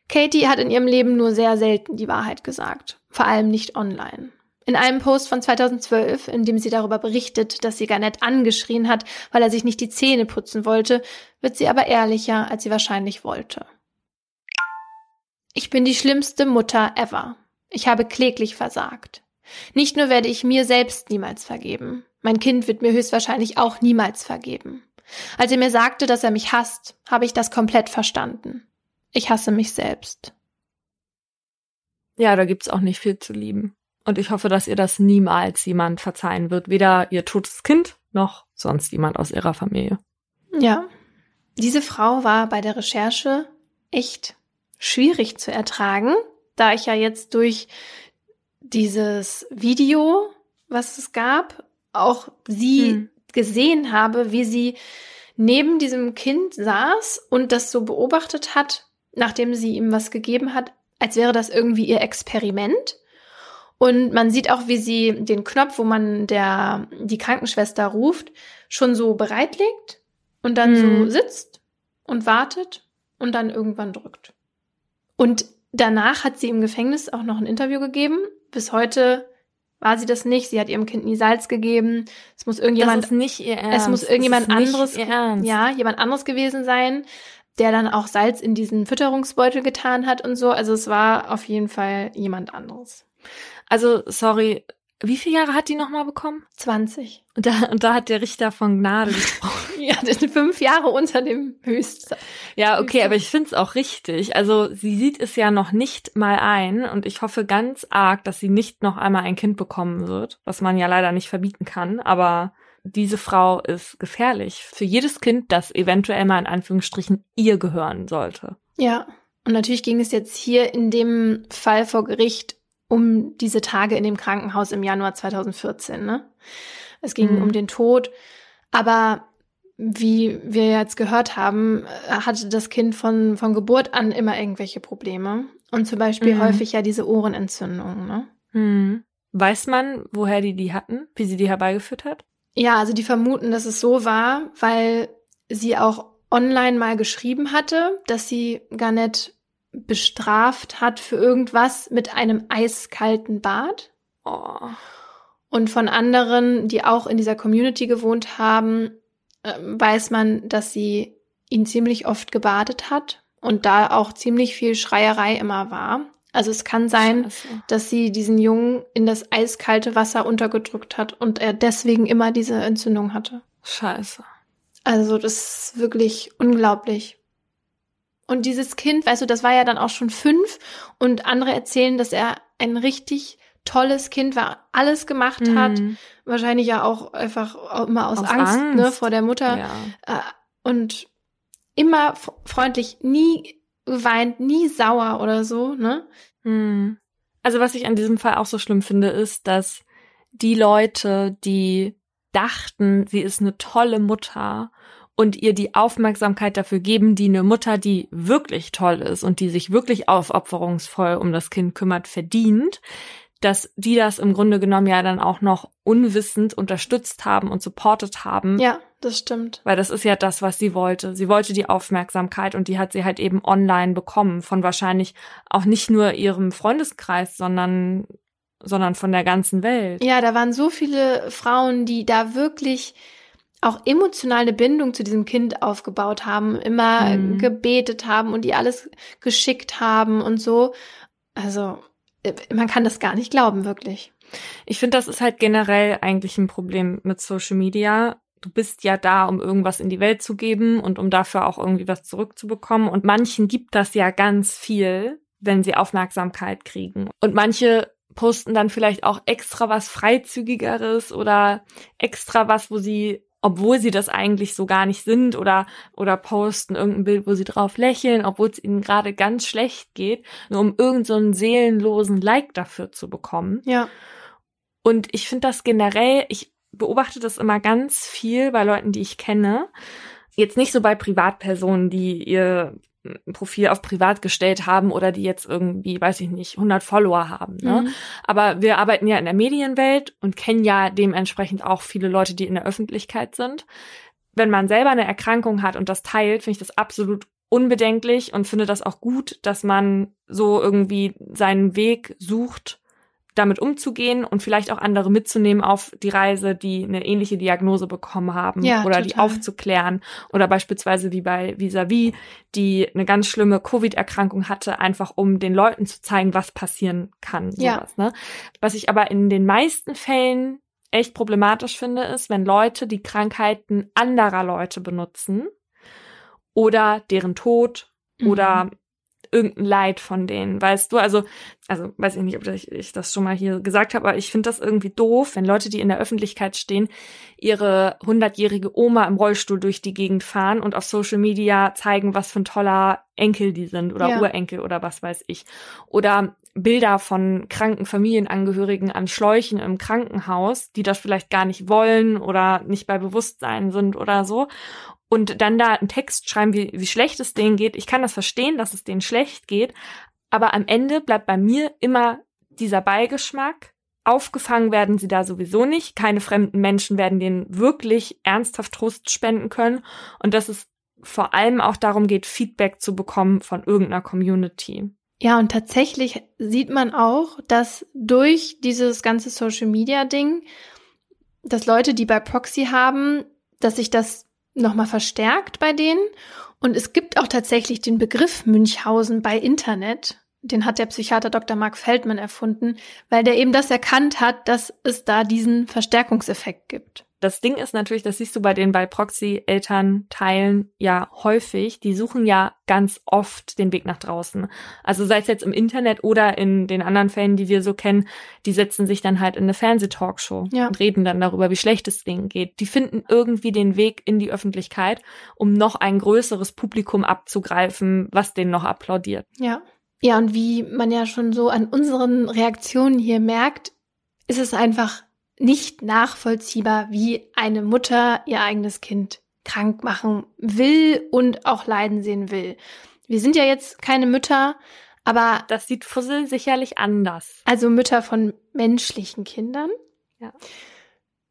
Katie hat in ihrem Leben nur sehr selten die Wahrheit gesagt, vor allem nicht online. In einem Post von 2012, in dem sie darüber berichtet, dass sie Garnett angeschrien hat, weil er sich nicht die Zähne putzen wollte, wird sie aber ehrlicher, als sie wahrscheinlich wollte. Ich bin die schlimmste Mutter ever. Ich habe kläglich versagt. Nicht nur werde ich mir selbst niemals vergeben, mein Kind wird mir höchstwahrscheinlich auch niemals vergeben. Als er mir sagte, dass er mich hasst, habe ich das komplett verstanden. Ich hasse mich selbst. Ja, da gibt's auch nicht viel zu lieben. Und ich hoffe, dass ihr das niemals jemand verzeihen wird. Weder ihr totes Kind noch sonst jemand aus ihrer Familie. Ja. Diese Frau war bei der Recherche echt schwierig zu ertragen, da ich ja jetzt durch dieses Video, was es gab, auch sie hm. gesehen habe, wie sie neben diesem Kind saß und das so beobachtet hat, nachdem sie ihm was gegeben hat, als wäre das irgendwie ihr Experiment. Und man sieht auch, wie sie den Knopf, wo man der, die Krankenschwester ruft, schon so bereitlegt und dann mhm. so sitzt und wartet und dann irgendwann drückt. Und danach hat sie im Gefängnis auch noch ein Interview gegeben. Bis heute war sie das nicht. Sie hat ihrem Kind nie Salz gegeben. Es muss irgendjemand, das ist nicht ihr Ernst. Es muss irgendjemand anderes, ja, jemand anderes gewesen sein, der dann auch Salz in diesen Fütterungsbeutel getan hat und so. Also es war auf jeden Fall jemand anderes. Also, sorry, wie viele Jahre hat die nochmal bekommen? 20. Und da, und da hat der Richter von Gnade gesprochen. ja, das sind fünf Jahre unter dem Höchsten. Ja, okay, aber ich finde es auch richtig. Also sie sieht es ja noch nicht mal ein und ich hoffe ganz arg, dass sie nicht noch einmal ein Kind bekommen wird, was man ja leider nicht verbieten kann. Aber diese Frau ist gefährlich für jedes Kind, das eventuell mal in Anführungsstrichen ihr gehören sollte. Ja. Und natürlich ging es jetzt hier in dem Fall vor Gericht um diese Tage in dem Krankenhaus im Januar 2014. Ne? Es ging mhm. um den Tod, aber wie wir jetzt gehört haben, hatte das Kind von, von Geburt an immer irgendwelche Probleme. Und zum Beispiel mhm. häufig ja diese Ohrenentzündungen. Ne? Mhm. Weiß man, woher die die hatten, wie sie die herbeigeführt hat? Ja, also die vermuten, dass es so war, weil sie auch online mal geschrieben hatte, dass sie gar nicht bestraft hat für irgendwas mit einem eiskalten Bad. Oh. Und von anderen, die auch in dieser Community gewohnt haben, äh, weiß man, dass sie ihn ziemlich oft gebadet hat und da auch ziemlich viel Schreierei immer war. Also es kann sein, Scheiße. dass sie diesen Jungen in das eiskalte Wasser untergedrückt hat und er deswegen immer diese Entzündung hatte. Scheiße. Also das ist wirklich unglaublich. Und dieses Kind, weißt du, das war ja dann auch schon fünf und andere erzählen, dass er ein richtig tolles Kind war, alles gemacht mhm. hat, wahrscheinlich ja auch einfach immer aus, aus Angst, ne, Angst, Ne, vor der Mutter ja. Äh, und immer freundlich, nie geweint, nie sauer oder so, ne? Mhm. Also was ich an diesem Fall auch so schlimm finde, ist, dass die Leute, die dachten, sie ist eine tolle Mutter und ihr die Aufmerksamkeit dafür geben, die eine Mutter, die wirklich toll ist und die sich wirklich aufopferungsvoll um das Kind kümmert, verdient, dass die das im Grunde genommen ja dann auch noch unwissend unterstützt haben und supportet haben. Ja, das stimmt. Weil das ist ja das, was sie wollte. Sie wollte die Aufmerksamkeit und die hat sie halt eben online bekommen von wahrscheinlich auch nicht nur ihrem Freundeskreis, sondern sondern von der ganzen Welt. Ja, da waren so viele Frauen, die da wirklich auch emotional eine Bindung zu diesem Kind aufgebaut haben, immer mhm. gebetet haben und ihr alles geschickt haben und so. Also äh, man kann das gar nicht glauben, wirklich. Ich finde, das ist halt generell eigentlich ein Problem mit Social Media. Du bist ja da, um irgendwas in die Welt zu geben und um dafür auch irgendwie was zurückzubekommen. Und manchen gibt das ja ganz viel, wenn sie Aufmerksamkeit kriegen. Und manche posten dann vielleicht auch extra was Freizügigeres oder extra was, wo sie obwohl sie das eigentlich so gar nicht sind oder oder posten irgendein Bild, wo sie drauf lächeln, obwohl es ihnen gerade ganz schlecht geht, nur um irgendeinen so seelenlosen Like dafür zu bekommen. Ja. Und ich finde das generell, ich beobachte das immer ganz viel bei Leuten, die ich kenne. Jetzt nicht so bei Privatpersonen, die ihr Profil auf privat gestellt haben oder die jetzt irgendwie, weiß ich nicht, 100 Follower haben. Ne? Mhm. Aber wir arbeiten ja in der Medienwelt und kennen ja dementsprechend auch viele Leute, die in der Öffentlichkeit sind. Wenn man selber eine Erkrankung hat und das teilt, finde ich das absolut unbedenklich und finde das auch gut, dass man so irgendwie seinen Weg sucht, damit umzugehen und vielleicht auch andere mitzunehmen auf die Reise, die eine ähnliche Diagnose bekommen haben ja, oder total. die aufzuklären oder beispielsweise wie bei Visavi, die eine ganz schlimme Covid-Erkrankung hatte, einfach um den Leuten zu zeigen, was passieren kann. Sowas, ja. ne? Was ich aber in den meisten Fällen echt problematisch finde, ist, wenn Leute die Krankheiten anderer Leute benutzen oder deren Tod mhm. oder irgendein Leid von denen, weißt du? Also, also weiß ich nicht, ob ich, ich das schon mal hier gesagt habe, aber ich finde das irgendwie doof, wenn Leute, die in der Öffentlichkeit stehen, ihre hundertjährige Oma im Rollstuhl durch die Gegend fahren und auf Social Media zeigen, was für ein toller Enkel die sind oder ja. Urenkel oder was weiß ich. Oder Bilder von kranken Familienangehörigen an Schläuchen im Krankenhaus, die das vielleicht gar nicht wollen oder nicht bei Bewusstsein sind oder so und dann da einen Text schreiben, wie, wie schlecht es denen geht. Ich kann das verstehen, dass es denen schlecht geht, aber am Ende bleibt bei mir immer dieser Beigeschmack. Aufgefangen werden sie da sowieso nicht. Keine fremden Menschen werden denen wirklich ernsthaft Trost spenden können. Und dass es vor allem auch darum geht, Feedback zu bekommen von irgendeiner Community. Ja, und tatsächlich sieht man auch, dass durch dieses ganze Social Media Ding, dass Leute, die bei Proxy haben, dass sich das nochmal verstärkt bei denen. Und es gibt auch tatsächlich den Begriff Münchhausen bei Internet. Den hat der Psychiater Dr. Mark Feldmann erfunden, weil der eben das erkannt hat, dass es da diesen Verstärkungseffekt gibt. Das Ding ist natürlich, das siehst du bei den bei Proxy-Elternteilen ja häufig, die suchen ja ganz oft den Weg nach draußen. Also sei es jetzt im Internet oder in den anderen Fällen, die wir so kennen, die setzen sich dann halt in eine Fernsehtalkshow ja. und reden dann darüber, wie schlecht es denen geht. Die finden irgendwie den Weg in die Öffentlichkeit, um noch ein größeres Publikum abzugreifen, was denen noch applaudiert. Ja. Ja, und wie man ja schon so an unseren Reaktionen hier merkt, ist es einfach nicht nachvollziehbar, wie eine Mutter ihr eigenes Kind krank machen will und auch leiden sehen will. Wir sind ja jetzt keine Mütter, aber das sieht Fussel sicherlich anders. Also Mütter von menschlichen Kindern. Ja.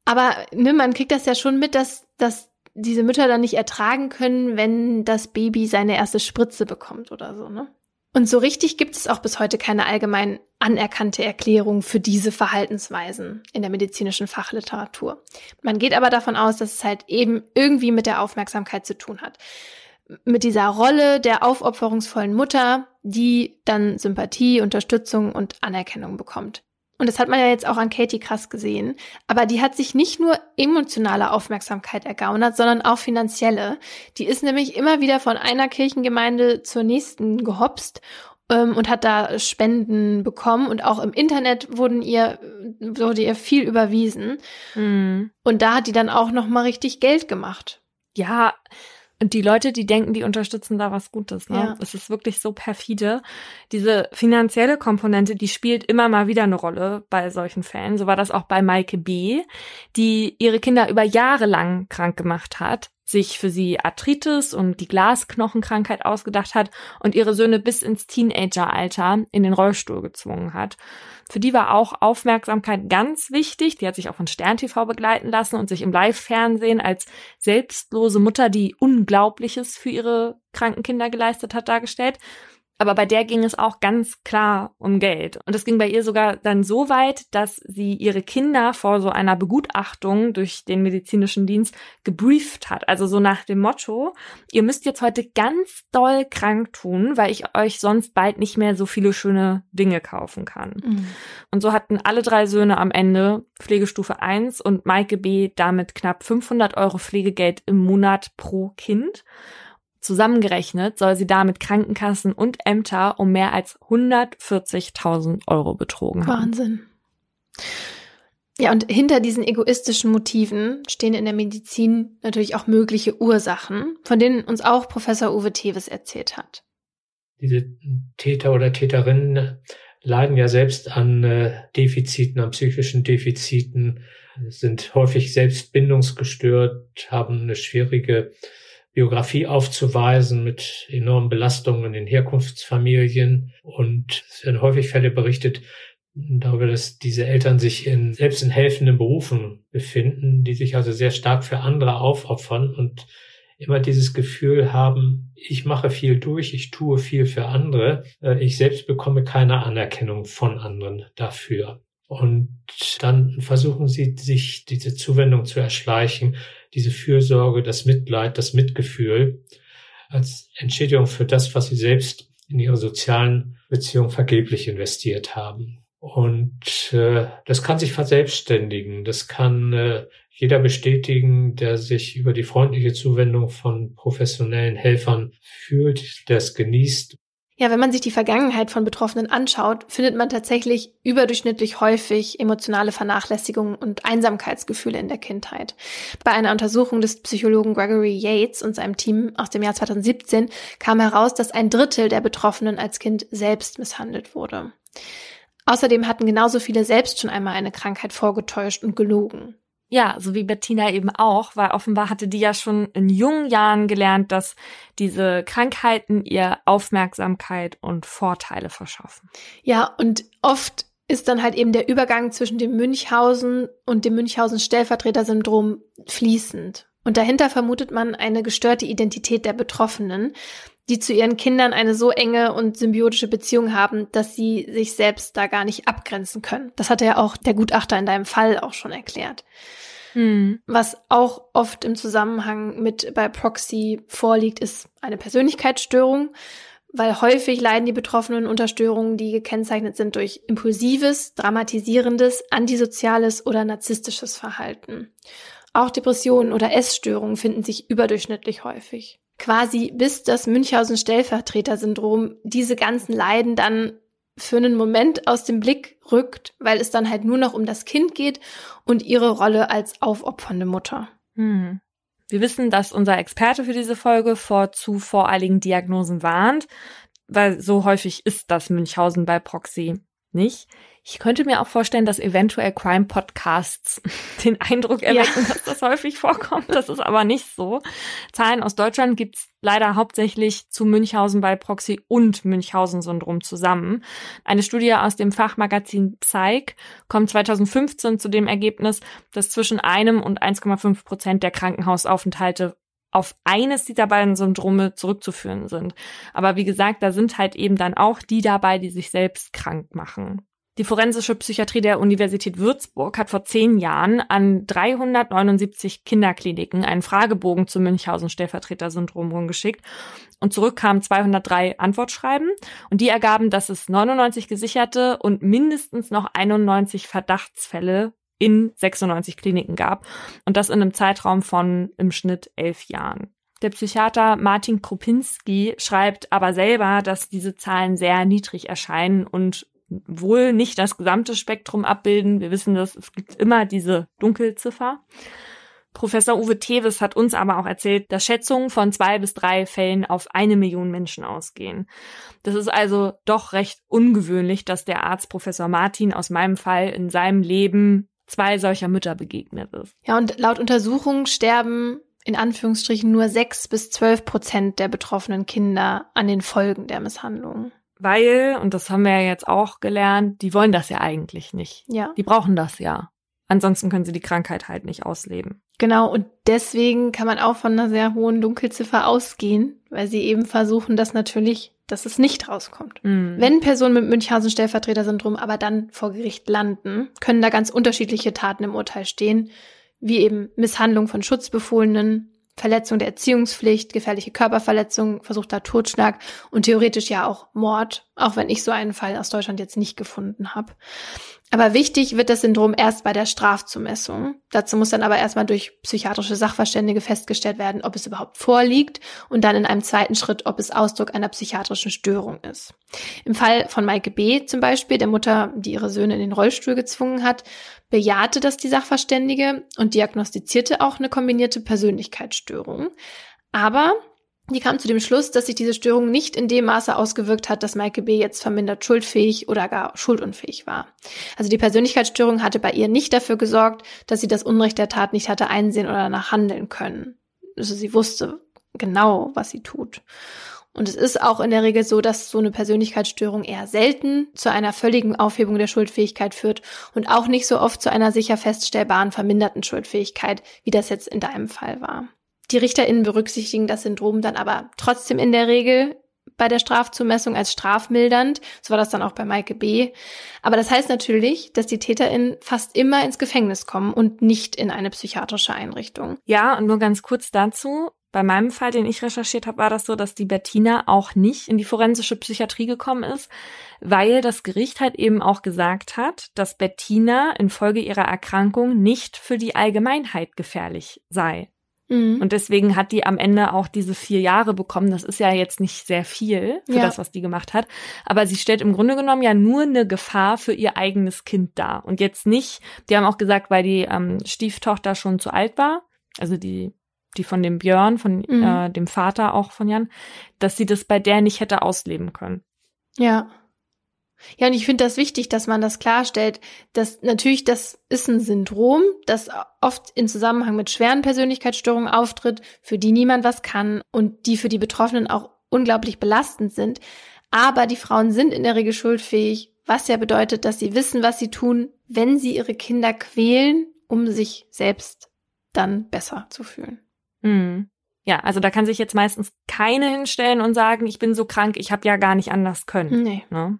Aber ne, man kriegt das ja schon mit, dass, dass diese Mütter dann nicht ertragen können, wenn das Baby seine erste Spritze bekommt oder so, ne? Und so richtig gibt es auch bis heute keine allgemein anerkannte Erklärung für diese Verhaltensweisen in der medizinischen Fachliteratur. Man geht aber davon aus, dass es halt eben irgendwie mit der Aufmerksamkeit zu tun hat. Mit dieser Rolle der aufopferungsvollen Mutter, die dann Sympathie, Unterstützung und Anerkennung bekommt. Und das hat man ja jetzt auch an Katie krass gesehen. Aber die hat sich nicht nur emotionale Aufmerksamkeit ergaunert, sondern auch finanzielle. Die ist nämlich immer wieder von einer Kirchengemeinde zur nächsten gehopst ähm, und hat da Spenden bekommen. Und auch im Internet wurden ihr, wurde ihr viel überwiesen. Mhm. Und da hat die dann auch noch mal richtig Geld gemacht. Ja, und die Leute, die denken, die unterstützen da was Gutes, ne? Ja. Es ist wirklich so perfide. Diese finanzielle Komponente, die spielt immer mal wieder eine Rolle bei solchen Fällen. So war das auch bei Maike B., die ihre Kinder über Jahre lang krank gemacht hat, sich für sie Arthritis und die Glasknochenkrankheit ausgedacht hat und ihre Söhne bis ins Teenageralter in den Rollstuhl gezwungen hat. Für die war auch Aufmerksamkeit ganz wichtig. Die hat sich auch von Stern TV begleiten lassen und sich im Live-Fernsehen als selbstlose Mutter, die Unglaubliches für ihre kranken Kinder geleistet hat, dargestellt. Aber bei der ging es auch ganz klar um Geld. Und es ging bei ihr sogar dann so weit, dass sie ihre Kinder vor so einer Begutachtung durch den medizinischen Dienst gebrieft hat. Also so nach dem Motto, ihr müsst jetzt heute ganz doll krank tun, weil ich euch sonst bald nicht mehr so viele schöne Dinge kaufen kann. Mhm. Und so hatten alle drei Söhne am Ende Pflegestufe 1 und Maike B. damit knapp 500 Euro Pflegegeld im Monat pro Kind. Zusammengerechnet soll sie damit Krankenkassen und Ämter um mehr als 140.000 Euro betrogen haben. Wahnsinn. Ja, und hinter diesen egoistischen Motiven stehen in der Medizin natürlich auch mögliche Ursachen, von denen uns auch Professor Uwe Teves erzählt hat. Diese Täter oder Täterinnen leiden ja selbst an äh, Defiziten, an psychischen Defiziten, sind häufig selbst bindungsgestört, haben eine schwierige Biografie aufzuweisen mit enormen Belastungen in Herkunftsfamilien. Und es werden häufig Fälle berichtet darüber, dass diese Eltern sich in, selbst in helfenden Berufen befinden, die sich also sehr stark für andere aufopfern und immer dieses Gefühl haben, ich mache viel durch, ich tue viel für andere, äh, ich selbst bekomme keine Anerkennung von anderen dafür. Und dann versuchen sie sich diese Zuwendung zu erschleichen, diese Fürsorge, das Mitleid, das Mitgefühl als Entschädigung für das, was sie selbst in ihre sozialen Beziehungen vergeblich investiert haben. Und äh, das kann sich verselbstständigen. Das kann äh, jeder bestätigen, der sich über die freundliche Zuwendung von professionellen Helfern fühlt, der es genießt. Ja, wenn man sich die Vergangenheit von Betroffenen anschaut, findet man tatsächlich überdurchschnittlich häufig emotionale Vernachlässigung und Einsamkeitsgefühle in der Kindheit. Bei einer Untersuchung des Psychologen Gregory Yates und seinem Team aus dem Jahr 2017 kam heraus, dass ein Drittel der Betroffenen als Kind selbst misshandelt wurde. Außerdem hatten genauso viele selbst schon einmal eine Krankheit vorgetäuscht und gelogen. Ja, so wie Bettina eben auch, weil offenbar hatte die ja schon in jungen Jahren gelernt, dass diese Krankheiten ihr Aufmerksamkeit und Vorteile verschaffen. Ja, und oft ist dann halt eben der Übergang zwischen dem Münchhausen und dem Münchhausen-Stellvertreter-Syndrom fließend. Und dahinter vermutet man eine gestörte Identität der Betroffenen, die zu ihren Kindern eine so enge und symbiotische Beziehung haben, dass sie sich selbst da gar nicht abgrenzen können. Das hatte ja auch der Gutachter in deinem Fall auch schon erklärt. Hm. Was auch oft im Zusammenhang mit bei Proxy vorliegt, ist eine Persönlichkeitsstörung, weil häufig leiden die Betroffenen unter Störungen, die gekennzeichnet sind durch impulsives, dramatisierendes, antisoziales oder narzisstisches Verhalten. Auch Depressionen oder Essstörungen finden sich überdurchschnittlich häufig quasi bis das Münchhausen-Stellvertreter-Syndrom diese ganzen Leiden dann für einen Moment aus dem Blick rückt, weil es dann halt nur noch um das Kind geht und ihre Rolle als aufopfernde Mutter. Hm. Wir wissen, dass unser Experte für diese Folge vor zu voreiligen Diagnosen warnt, weil so häufig ist das Münchhausen bei Proxy nicht. Ich könnte mir auch vorstellen, dass eventuell Crime-Podcasts den Eindruck erwecken, ja. dass das häufig vorkommt. Das ist aber nicht so. Zahlen aus Deutschland gibt's leider hauptsächlich zu Münchhausen bei Proxy und Münchhausen-Syndrom zusammen. Eine Studie aus dem Fachmagazin Psych kommt 2015 zu dem Ergebnis, dass zwischen einem und 1,5 Prozent der Krankenhausaufenthalte auf eines dieser beiden Syndrome zurückzuführen sind. Aber wie gesagt, da sind halt eben dann auch die dabei, die sich selbst krank machen. Die forensische Psychiatrie der Universität Würzburg hat vor zehn Jahren an 379 Kinderkliniken einen Fragebogen zum Münchhausen-Stellvertreter-Syndrom rumgeschickt und zurück kamen 203 Antwortschreiben und die ergaben, dass es 99 gesicherte und mindestens noch 91 Verdachtsfälle in 96 Kliniken gab und das in einem Zeitraum von im Schnitt elf Jahren. Der Psychiater Martin Kropinski schreibt aber selber, dass diese Zahlen sehr niedrig erscheinen und wohl nicht das gesamte Spektrum abbilden. Wir wissen das, es gibt immer diese Dunkelziffer. Professor Uwe Teves hat uns aber auch erzählt, dass Schätzungen von zwei bis drei Fällen auf eine Million Menschen ausgehen. Das ist also doch recht ungewöhnlich, dass der Arzt Professor Martin aus meinem Fall in seinem Leben zwei solcher Mütter begegnet ist. Ja, und laut Untersuchungen sterben in Anführungsstrichen nur sechs bis zwölf Prozent der betroffenen Kinder an den Folgen der Misshandlungen. Weil, und das haben wir ja jetzt auch gelernt, die wollen das ja eigentlich nicht. Ja. Die brauchen das ja. Ansonsten können sie die Krankheit halt nicht ausleben. Genau, und deswegen kann man auch von einer sehr hohen Dunkelziffer ausgehen, weil sie eben versuchen, dass natürlich, dass es nicht rauskommt. Mhm. Wenn Personen mit Münchhausen-Stellvertreter-Syndrom aber dann vor Gericht landen, können da ganz unterschiedliche Taten im Urteil stehen, wie eben Misshandlung von Schutzbefohlenen, Verletzung der Erziehungspflicht, gefährliche Körperverletzung, versuchter Totschlag und theoretisch ja auch Mord, auch wenn ich so einen Fall aus Deutschland jetzt nicht gefunden habe. Aber wichtig wird das Syndrom erst bei der Strafzumessung. Dazu muss dann aber erstmal durch psychiatrische Sachverständige festgestellt werden, ob es überhaupt vorliegt und dann in einem zweiten Schritt, ob es Ausdruck einer psychiatrischen Störung ist. Im Fall von Maike B. zum Beispiel, der Mutter, die ihre Söhne in den Rollstuhl gezwungen hat, bejahte das die Sachverständige und diagnostizierte auch eine kombinierte Persönlichkeitsstörung. Aber Die kam zu dem Schluss, dass sich diese Störung nicht in dem Maße ausgewirkt hat, dass Maike B. jetzt vermindert schuldfähig oder gar schuldunfähig war. Also die Persönlichkeitsstörung hatte bei ihr nicht dafür gesorgt, dass sie das Unrecht der Tat nicht hatte einsehen oder danach handeln können. Also sie wusste genau, was sie tut. Und es ist auch in der Regel so, dass so eine Persönlichkeitsstörung eher selten zu einer völligen Aufhebung der Schuldfähigkeit führt und auch nicht so oft zu einer sicher feststellbaren verminderten Schuldfähigkeit, wie das jetzt in deinem Fall war. Die RichterInnen berücksichtigen das Syndrom dann aber trotzdem in der Regel bei der Strafzumessung als strafmildernd. So war das dann auch bei Maike B. Aber das heißt natürlich, dass die TäterInnen fast immer ins Gefängnis kommen und nicht in eine psychiatrische Einrichtung. Ja, und nur ganz kurz dazu. Bei meinem Fall, den ich recherchiert habe, war das so, dass die Bettina auch nicht in die forensische Psychiatrie gekommen ist, weil das Gericht halt eben auch gesagt hat, dass Bettina infolge ihrer Erkrankung nicht für die Allgemeinheit gefährlich sei. Mhm. Und deswegen hat die am Ende auch diese vier Jahre bekommen. Das ist ja jetzt nicht sehr viel für ja. das, was die gemacht hat. Aber sie stellt im Grunde genommen ja nur eine Gefahr für ihr eigenes Kind dar. Und jetzt nicht, die haben auch gesagt, weil die ähm, Stieftochter schon zu alt war, also die die von dem Björn, von mhm. äh, dem Vater auch von Jan, dass sie das bei der nicht hätte ausleben können. Ja. Ja, und ich finde das wichtig, dass man das klarstellt, dass natürlich das ist ein Syndrom, das oft in Zusammenhang mit schweren Persönlichkeitsstörungen auftritt, für die niemand was kann und die für die Betroffenen auch unglaublich belastend sind. Aber die Frauen sind in der Regel schuldfähig, was ja bedeutet, dass sie wissen, was sie tun, wenn sie ihre Kinder quälen, um sich selbst dann besser zu fühlen. Mhm. Ja, also da kann sich jetzt meistens keine hinstellen und sagen, ich bin so krank, ich habe ja gar nicht anders können. Nee. Ne?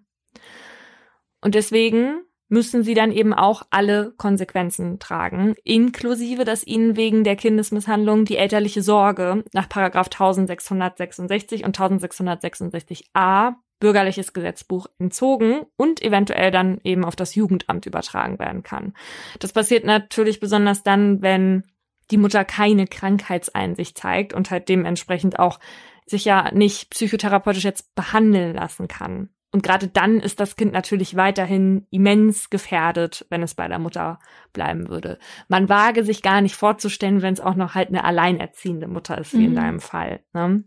Und deswegen müssen sie dann eben auch alle Konsequenzen tragen, inklusive, dass ihnen wegen der Kindesmisshandlung die elterliche Sorge nach Paragraph 1666 und 1666a bürgerliches Gesetzbuch entzogen und eventuell dann eben auf das Jugendamt übertragen werden kann. Das passiert natürlich besonders dann, wenn die Mutter keine Krankheitseinsicht zeigt und halt dementsprechend auch sich ja nicht psychotherapeutisch jetzt behandeln lassen kann. Und gerade dann ist das Kind natürlich weiterhin immens gefährdet, wenn es bei der Mutter bleiben würde. Man wage sich gar nicht vorzustellen, wenn es auch noch halt eine alleinerziehende Mutter ist, wie mhm. in deinem Fall. Ne?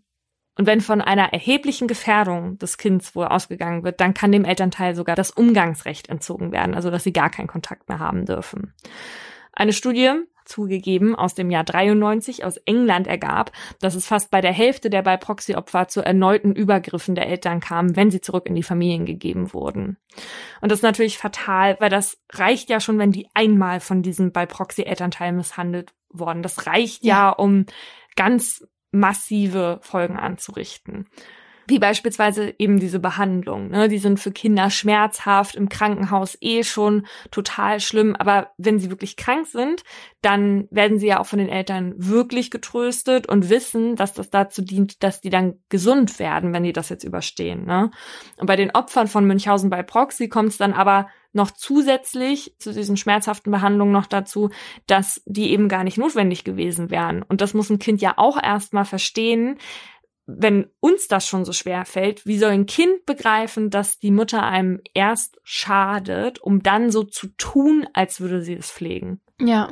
Und wenn von einer erheblichen Gefährdung des Kindes wohl ausgegangen wird, dann kann dem Elternteil sogar das Umgangsrecht entzogen werden, also dass sie gar keinen Kontakt mehr haben dürfen. Eine Studie zugegeben aus dem Jahr 93 aus England ergab, dass es fast bei der Hälfte der bei Proxy-Opfer zu erneuten Übergriffen der Eltern kam, wenn sie zurück in die Familien gegeben wurden. Und das ist natürlich fatal, weil das reicht ja schon, wenn die einmal von diesem bei Proxy-Elternteil misshandelt worden. Das reicht ja, ja um ganz massive Folgen anzurichten wie beispielsweise eben diese Behandlung. Ne? Die sind für Kinder schmerzhaft, im Krankenhaus eh schon total schlimm. Aber wenn sie wirklich krank sind, dann werden sie ja auch von den Eltern wirklich getröstet und wissen, dass das dazu dient, dass die dann gesund werden, wenn die das jetzt überstehen. Ne? Und bei den Opfern von Münchhausen bei Proxy kommt es dann aber noch zusätzlich zu diesen schmerzhaften Behandlungen noch dazu, dass die eben gar nicht notwendig gewesen wären. Und das muss ein Kind ja auch erstmal verstehen, wenn uns das schon so schwer fällt, wie soll ein Kind begreifen, dass die Mutter einem erst schadet, um dann so zu tun, als würde sie es pflegen? Ja.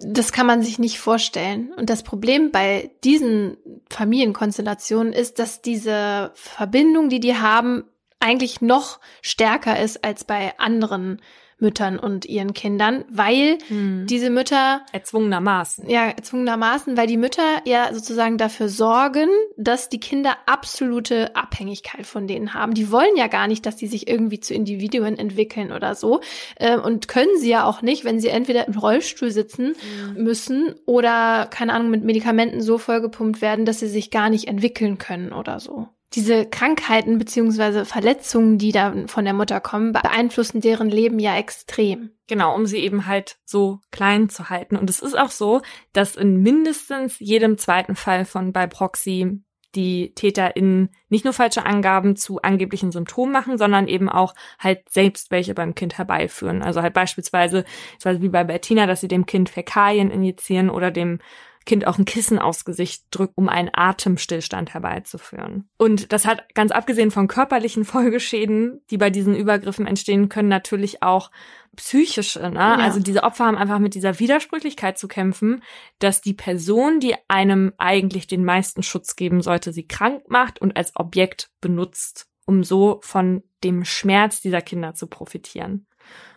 Das kann man sich nicht vorstellen. Und das Problem bei diesen Familienkonstellationen ist, dass diese Verbindung, die die haben, eigentlich noch stärker ist als bei anderen Müttern und ihren Kindern, weil hm. diese Mütter erzwungenermaßen. Ja, erzwungenermaßen, weil die Mütter ja sozusagen dafür sorgen, dass die Kinder absolute Abhängigkeit von denen haben. Die wollen ja gar nicht, dass die sich irgendwie zu Individuen entwickeln oder so äh, und können sie ja auch nicht, wenn sie entweder im Rollstuhl sitzen hm. müssen oder keine Ahnung mit Medikamenten so vollgepumpt werden, dass sie sich gar nicht entwickeln können oder so diese Krankheiten beziehungsweise Verletzungen, die da von der Mutter kommen, beeinflussen deren Leben ja extrem. Genau, um sie eben halt so klein zu halten. Und es ist auch so, dass in mindestens jedem zweiten Fall von bei Proxy die TäterInnen nicht nur falsche Angaben zu angeblichen Symptomen machen, sondern eben auch halt selbst welche beim Kind herbeiführen. Also halt beispielsweise, wie bei Bettina, dass sie dem Kind Fäkalien injizieren oder dem Kind auch ein Kissen aufs Gesicht drückt, um einen Atemstillstand herbeizuführen. Und das hat ganz abgesehen von körperlichen Folgeschäden, die bei diesen Übergriffen entstehen können, natürlich auch psychische. Ne? Ja. Also diese Opfer haben einfach mit dieser Widersprüchlichkeit zu kämpfen, dass die Person, die einem eigentlich den meisten Schutz geben sollte, sie krank macht und als Objekt benutzt, um so von dem Schmerz dieser Kinder zu profitieren.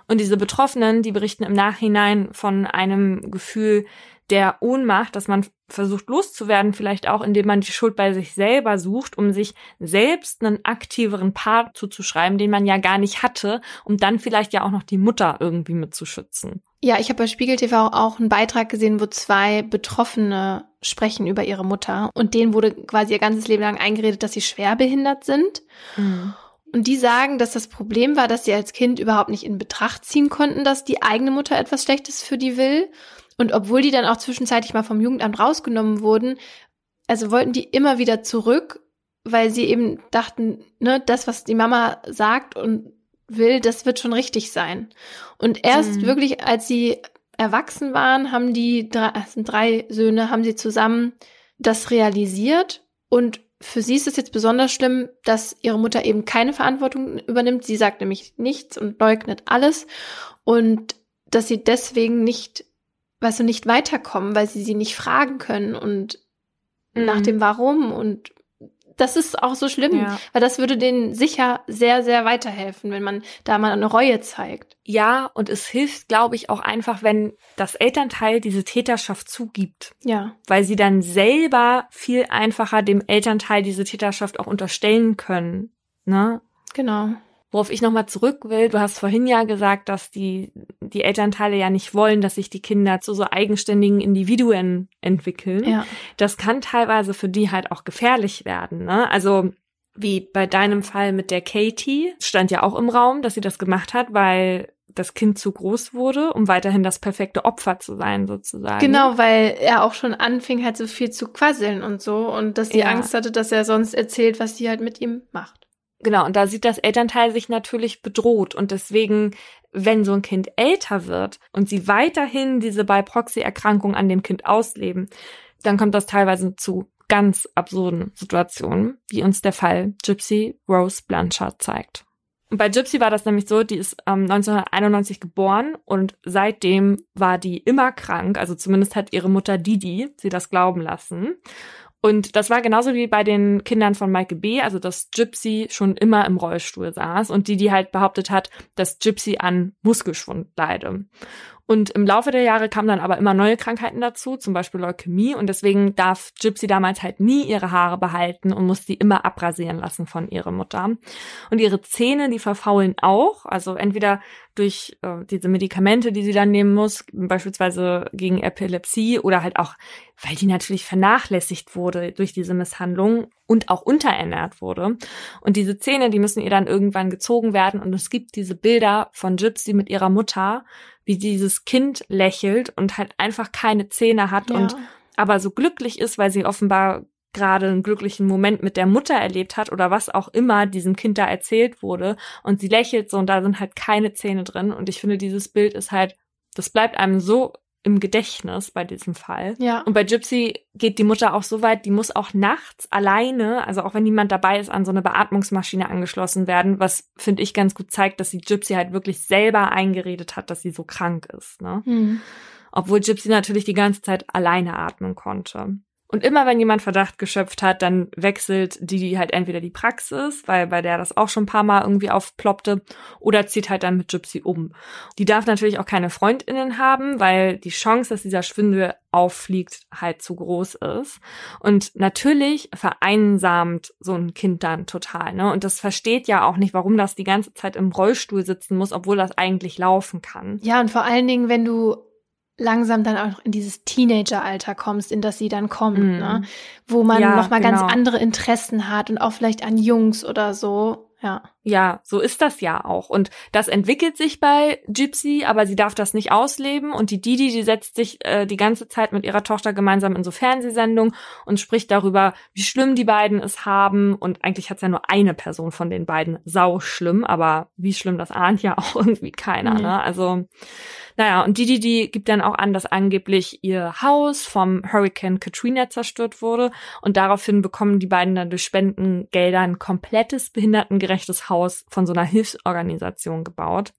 Und diese Betroffenen, die berichten im Nachhinein von einem Gefühl der Ohnmacht, dass man versucht loszuwerden, vielleicht auch indem man die Schuld bei sich selber sucht, um sich selbst einen aktiveren Part zuzuschreiben, den man ja gar nicht hatte, um dann vielleicht ja auch noch die Mutter irgendwie mitzuschützen. Ja, ich habe bei Spiegel TV auch einen Beitrag gesehen, wo zwei Betroffene sprechen über ihre Mutter und denen wurde quasi ihr ganzes Leben lang eingeredet, dass sie schwerbehindert sind. Mhm. Und die sagen, dass das Problem war, dass sie als Kind überhaupt nicht in Betracht ziehen konnten, dass die eigene Mutter etwas Schlechtes für die will und obwohl die dann auch zwischenzeitlich mal vom Jugendamt rausgenommen wurden, also wollten die immer wieder zurück, weil sie eben dachten, ne, das, was die Mama sagt und will, das wird schon richtig sein. Und erst mhm. wirklich, als sie erwachsen waren, haben die drei, sind drei Söhne, haben sie zusammen das realisiert und für sie ist es jetzt besonders schlimm, dass ihre Mutter eben keine Verantwortung übernimmt. Sie sagt nämlich nichts und leugnet alles und dass sie deswegen nicht weißt du, nicht weiterkommen, weil sie sie nicht fragen können und mhm. nach dem Warum und das ist auch so schlimm, ja. weil das würde denen sicher sehr, sehr weiterhelfen, wenn man da mal eine Reue zeigt. Ja, und es hilft, glaube ich, auch einfach, wenn das Elternteil diese Täterschaft zugibt. Ja. Weil sie dann selber viel einfacher dem Elternteil diese Täterschaft auch unterstellen können. Ne? Genau. Worauf ich nochmal zurück will, du hast vorhin ja gesagt, dass die, die Elternteile ja nicht wollen, dass sich die Kinder zu so eigenständigen Individuen entwickeln. Ja. Das kann teilweise für die halt auch gefährlich werden. Ne? Also wie bei deinem Fall mit der Katie stand ja auch im Raum, dass sie das gemacht hat, weil das Kind zu groß wurde, um weiterhin das perfekte Opfer zu sein, sozusagen. Genau, weil er auch schon anfing, halt so viel zu quasseln und so und dass sie ja. Angst hatte, dass er sonst erzählt, was sie halt mit ihm macht. Genau, und da sieht das Elternteil sich natürlich bedroht. Und deswegen, wenn so ein Kind älter wird und sie weiterhin diese bei Proxy-Erkrankung an dem Kind ausleben, dann kommt das teilweise zu ganz absurden Situationen, wie uns der Fall Gypsy Rose Blanchard zeigt. Und bei Gypsy war das nämlich so, die ist ähm, 1991 geboren und seitdem war die immer krank, also zumindest hat ihre Mutter Didi sie das glauben lassen. Und das war genauso wie bei den Kindern von Michael B., also dass Gypsy schon immer im Rollstuhl saß und die, die halt behauptet hat, dass Gypsy an Muskelschwund leide. Und im Laufe der Jahre kamen dann aber immer neue Krankheiten dazu, zum Beispiel Leukämie. Und deswegen darf Gypsy damals halt nie ihre Haare behalten und muss die immer abrasieren lassen von ihrer Mutter. Und ihre Zähne, die verfaulen auch. Also entweder durch äh, diese Medikamente, die sie dann nehmen muss, beispielsweise gegen Epilepsie oder halt auch, weil die natürlich vernachlässigt wurde durch diese Misshandlung und auch unterernährt wurde. Und diese Zähne, die müssen ihr dann irgendwann gezogen werden. Und es gibt diese Bilder von Gypsy mit ihrer Mutter, wie dieses Kind lächelt und halt einfach keine Zähne hat ja. und aber so glücklich ist, weil sie offenbar gerade einen glücklichen Moment mit der Mutter erlebt hat oder was auch immer diesem Kind da erzählt wurde und sie lächelt so und da sind halt keine Zähne drin und ich finde dieses Bild ist halt, das bleibt einem so im Gedächtnis bei diesem Fall. Ja. Und bei Gypsy geht die Mutter auch so weit, die muss auch nachts alleine, also auch wenn niemand dabei ist, an so eine Beatmungsmaschine angeschlossen werden, was finde ich ganz gut zeigt, dass sie Gypsy halt wirklich selber eingeredet hat, dass sie so krank ist. Ne? Mhm. Obwohl Gypsy natürlich die ganze Zeit alleine atmen konnte. Und immer wenn jemand Verdacht geschöpft hat, dann wechselt die halt entweder die Praxis, weil bei der das auch schon ein paar Mal irgendwie aufploppte, oder zieht halt dann mit Gypsy um. Die darf natürlich auch keine Freundinnen haben, weil die Chance, dass dieser Schwindel auffliegt, halt zu groß ist. Und natürlich vereinsamt so ein Kind dann total, ne? Und das versteht ja auch nicht, warum das die ganze Zeit im Rollstuhl sitzen muss, obwohl das eigentlich laufen kann. Ja, und vor allen Dingen, wenn du langsam dann auch in dieses Teenageralter kommst, in das sie dann kommt, mm. ne? wo man ja, nochmal genau. ganz andere Interessen hat und auch vielleicht an Jungs oder so. Ja. Ja, so ist das ja auch. Und das entwickelt sich bei Gypsy, aber sie darf das nicht ausleben. Und die Didi, die setzt sich äh, die ganze Zeit mit ihrer Tochter gemeinsam in so Fernsehsendungen und spricht darüber, wie schlimm die beiden es haben. Und eigentlich hat es ja nur eine Person von den beiden sau schlimm, aber wie schlimm das ahnt ja auch irgendwie keiner. Mhm. Ne? Also naja, und Didi, die gibt dann auch an, dass angeblich ihr Haus vom Hurricane Katrina zerstört wurde. Und daraufhin bekommen die beiden dann durch Spendengelder ein komplettes behindertengerechtes Haus von so einer Hilfsorganisation gebaut.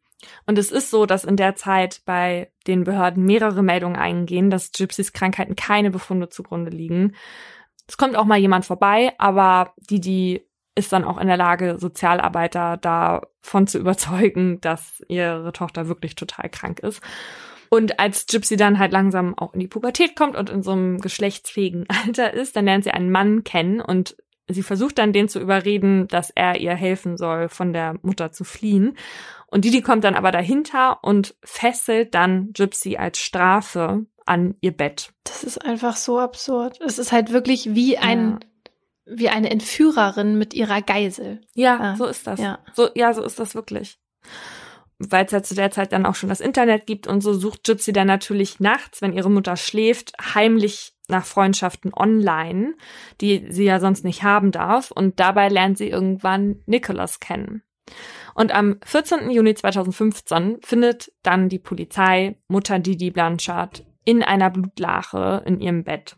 Und es ist so, dass in der Zeit bei den Behörden mehrere Meldungen eingehen, dass Gypsys Krankheiten keine Befunde zugrunde liegen. Es kommt auch mal jemand vorbei, aber die, die ist dann auch in der Lage, Sozialarbeiter davon zu überzeugen, dass ihre Tochter wirklich total krank ist. Und als Gypsy dann halt langsam auch in die Pubertät kommt und in so einem geschlechtsfähigen Alter ist, dann lernt sie einen Mann kennen und sie versucht dann den zu überreden, dass er ihr helfen soll, von der Mutter zu fliehen. Und Didi kommt dann aber dahinter und fesselt dann Gypsy als Strafe an ihr Bett. Das ist einfach so absurd. Es ist halt wirklich wie ein ja wie eine Entführerin mit ihrer Geisel. Ja, ah, so ist das. Ja. So, ja, so ist das wirklich. Weil es ja zu der Zeit dann auch schon das Internet gibt und so sucht Gypsy dann natürlich nachts, wenn ihre Mutter schläft, heimlich nach Freundschaften online, die sie ja sonst nicht haben darf. Und dabei lernt sie irgendwann Nicholas kennen. Und am 14. Juni 2015 findet dann die Polizei Mutter Didi Blanchard in einer Blutlache in ihrem Bett.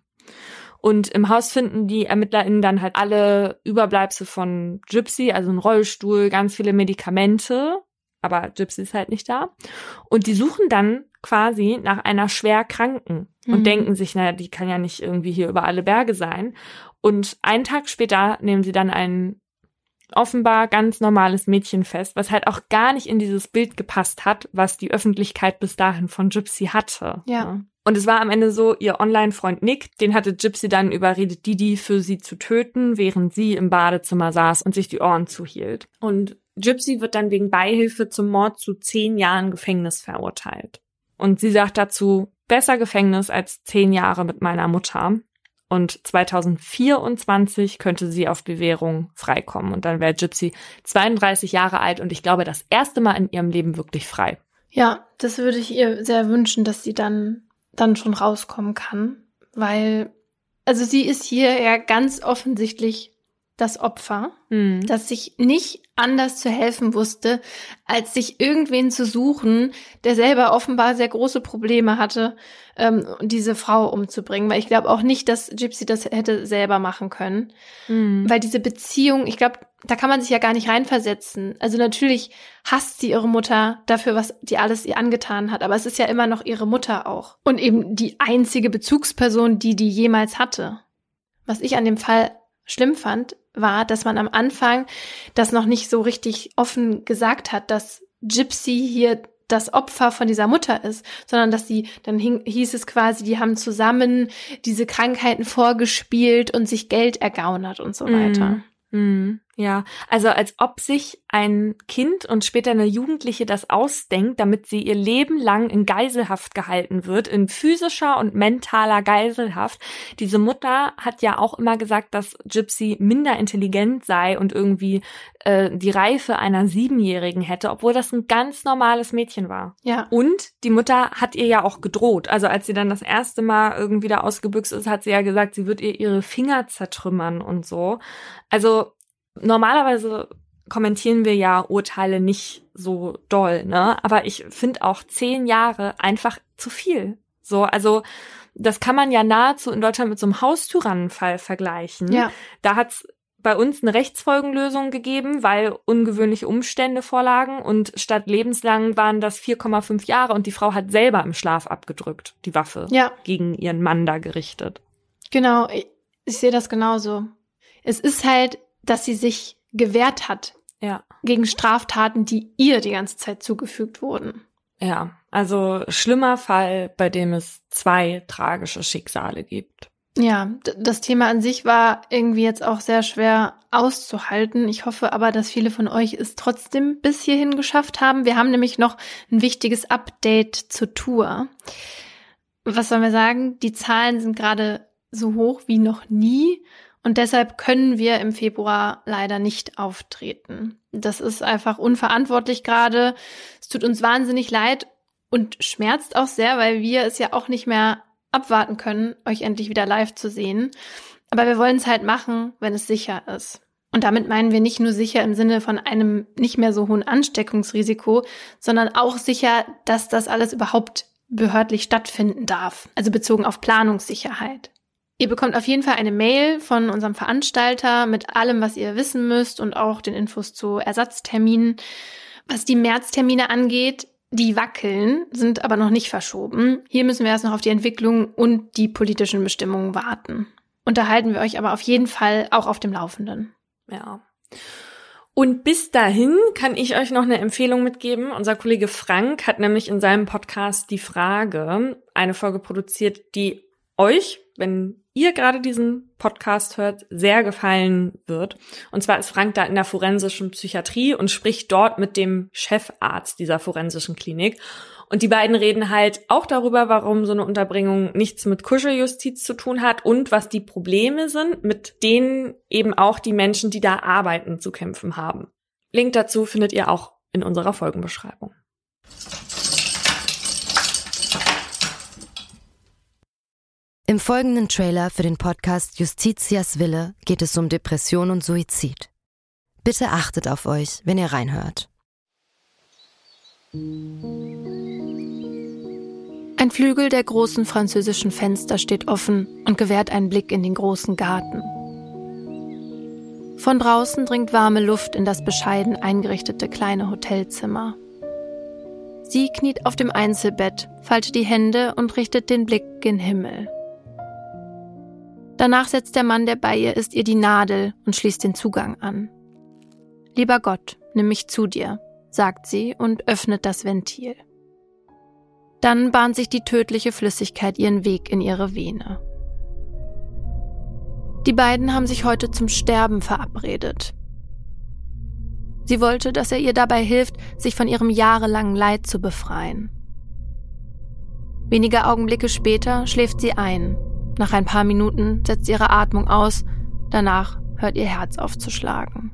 Und im Haus finden die ErmittlerInnen dann halt alle Überbleibsel von Gypsy, also ein Rollstuhl, ganz viele Medikamente. Aber Gypsy ist halt nicht da. Und die suchen dann quasi nach einer schwer Kranken und mhm. denken sich, naja, die kann ja nicht irgendwie hier über alle Berge sein. Und einen Tag später nehmen sie dann ein offenbar ganz normales Mädchen fest, was halt auch gar nicht in dieses Bild gepasst hat, was die Öffentlichkeit bis dahin von Gypsy hatte. Ja. Und es war am Ende so, ihr Online-Freund Nick, den hatte Gypsy dann überredet, Didi für sie zu töten, während sie im Badezimmer saß und sich die Ohren zuhielt. Und Gypsy wird dann wegen Beihilfe zum Mord zu zehn Jahren Gefängnis verurteilt. Und sie sagt dazu, besser Gefängnis als zehn Jahre mit meiner Mutter. Und 2024 könnte sie auf Bewährung freikommen. Und dann wäre Gypsy 32 Jahre alt und ich glaube das erste Mal in ihrem Leben wirklich frei. Ja, das würde ich ihr sehr wünschen, dass sie dann dann schon rauskommen kann, weil, also sie ist hier ja ganz offensichtlich das Opfer, mhm. das sich nicht anders zu helfen wusste, als sich irgendwen zu suchen, der selber offenbar sehr große Probleme hatte, ähm, diese Frau umzubringen. Weil ich glaube auch nicht, dass Gypsy das hätte selber machen können. Mhm. Weil diese Beziehung, ich glaube, da kann man sich ja gar nicht reinversetzen. Also natürlich hasst sie ihre Mutter dafür, was die alles ihr angetan hat, aber es ist ja immer noch ihre Mutter auch. Und eben die einzige Bezugsperson, die die jemals hatte. Was ich an dem Fall schlimm fand, war, dass man am Anfang das noch nicht so richtig offen gesagt hat, dass Gypsy hier das Opfer von dieser Mutter ist, sondern dass sie, dann hing, hieß es quasi, die haben zusammen diese Krankheiten vorgespielt und sich Geld ergaunert und so weiter. Mm, mm. Ja, also als ob sich ein Kind und später eine Jugendliche das ausdenkt, damit sie ihr Leben lang in Geiselhaft gehalten wird, in physischer und mentaler Geiselhaft. Diese Mutter hat ja auch immer gesagt, dass Gypsy minder intelligent sei und irgendwie äh, die Reife einer Siebenjährigen hätte, obwohl das ein ganz normales Mädchen war. Ja. Und die Mutter hat ihr ja auch gedroht. Also als sie dann das erste Mal irgendwie da ausgebüxt ist, hat sie ja gesagt, sie wird ihr ihre Finger zertrümmern und so. Also normalerweise kommentieren wir ja Urteile nicht so doll, ne? Aber ich finde auch zehn Jahre einfach zu viel. So, also das kann man ja nahezu in Deutschland mit so einem Haustyrannenfall vergleichen. Ja. Da hat's bei uns eine Rechtsfolgenlösung gegeben, weil ungewöhnliche Umstände vorlagen und statt lebenslang waren das 4,5 Jahre und die Frau hat selber im Schlaf abgedrückt, die Waffe ja. gegen ihren Mann da gerichtet. Genau, ich, ich sehe das genauso. Es ist halt dass sie sich gewehrt hat ja. gegen Straftaten, die ihr die ganze Zeit zugefügt wurden. Ja, also schlimmer Fall, bei dem es zwei tragische Schicksale gibt. Ja, das Thema an sich war irgendwie jetzt auch sehr schwer auszuhalten. Ich hoffe aber, dass viele von euch es trotzdem bis hierhin geschafft haben. Wir haben nämlich noch ein wichtiges Update zur Tour. Was sollen wir sagen? Die Zahlen sind gerade so hoch wie noch nie Und deshalb können wir im Februar leider nicht auftreten. Das ist einfach unverantwortlich gerade. Es tut uns wahnsinnig leid und schmerzt auch sehr, weil wir es ja auch nicht mehr abwarten können, euch endlich wieder live zu sehen. Aber wir wollen es halt machen, wenn es sicher ist. Und damit meinen wir nicht nur sicher im Sinne von einem nicht mehr so hohen Ansteckungsrisiko, sondern auch sicher, dass das alles überhaupt behördlich stattfinden darf, also bezogen auf Planungssicherheit. Ihr bekommt auf jeden Fall eine Mail von unserem Veranstalter mit allem, was ihr wissen müsst und auch den Infos zu Ersatzterminen. Was die Märztermine angeht, die wackeln, sind aber noch nicht verschoben. Hier müssen wir erst noch auf die Entwicklung und die politischen Bestimmungen warten. Unterhalten wir euch aber auf jeden Fall auch auf dem Laufenden. Ja. Und bis dahin kann ich euch noch eine Empfehlung mitgeben. Unser Kollege Frank hat nämlich in seinem Podcast Die Frage eine Folge produziert, die euch, wenn ihr gerade diesen Podcast hört, sehr gefallen wird. Und zwar ist Frank da in der forensischen Psychiatrie und spricht dort mit dem Chefarzt dieser forensischen Klinik. Und die beiden reden halt auch darüber, warum so eine Unterbringung nichts mit Kuscheljustiz zu tun hat und was die Probleme sind, mit denen eben auch die Menschen, die da arbeiten, zu kämpfen haben. Link dazu findet ihr auch in unserer Folgenbeschreibung. Im folgenden Trailer für den Podcast Justitias Wille geht es um Depression und Suizid. Bitte achtet auf euch, wenn ihr reinhört. Ein Flügel der großen französischen Fenster steht offen und gewährt einen Blick in den großen Garten. Von draußen dringt warme Luft in das bescheiden eingerichtete kleine Hotelzimmer. Sie kniet auf dem Einzelbett, faltet die Hände und richtet den Blick gen Himmel. Danach setzt der Mann, der bei ihr ist, ihr die Nadel und schließt den Zugang an. Lieber Gott, nimm mich zu dir, sagt sie und öffnet das Ventil. Dann bahnt sich die tödliche Flüssigkeit ihren Weg in ihre Vene. Die beiden haben sich heute zum Sterben verabredet. Sie wollte, dass er ihr dabei hilft, sich von ihrem jahrelangen Leid zu befreien. Wenige Augenblicke später schläft sie ein. Nach ein paar Minuten setzt ihre Atmung aus, danach hört ihr Herz aufzuschlagen.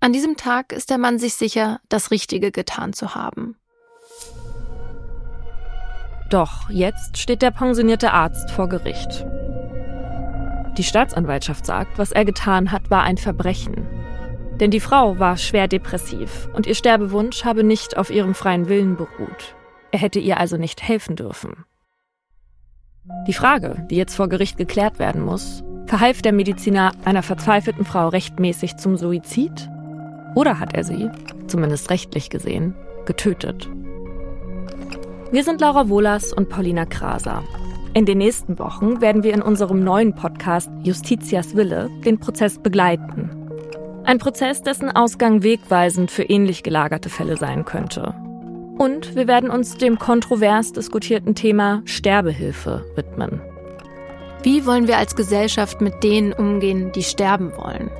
An diesem Tag ist der Mann sich sicher, das Richtige getan zu haben. Doch jetzt steht der pensionierte Arzt vor Gericht. Die Staatsanwaltschaft sagt, was er getan hat, war ein Verbrechen. Denn die Frau war schwer depressiv und ihr Sterbewunsch habe nicht auf ihrem freien Willen beruht. Er hätte ihr also nicht helfen dürfen. Die Frage, die jetzt vor Gericht geklärt werden muss, verhalf der Mediziner einer verzweifelten Frau rechtmäßig zum Suizid? Oder hat er sie, zumindest rechtlich gesehen, getötet? Wir sind Laura Wohlers und Paulina Kraser. In den nächsten Wochen werden wir in unserem neuen Podcast Justitias Wille den Prozess begleiten. Ein Prozess, dessen Ausgang wegweisend für ähnlich gelagerte Fälle sein könnte. Und wir werden uns dem kontrovers diskutierten Thema Sterbehilfe widmen. Wie wollen wir als Gesellschaft mit denen umgehen, die sterben wollen?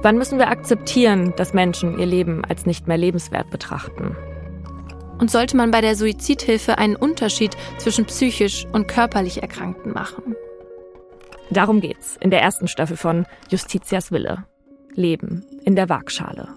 Wann müssen wir akzeptieren, dass Menschen ihr Leben als nicht mehr lebenswert betrachten? Und sollte man bei der Suizidhilfe einen Unterschied zwischen psychisch und körperlich Erkrankten machen? Darum geht's in der ersten Staffel von Justitias Wille. Leben in der Waagschale.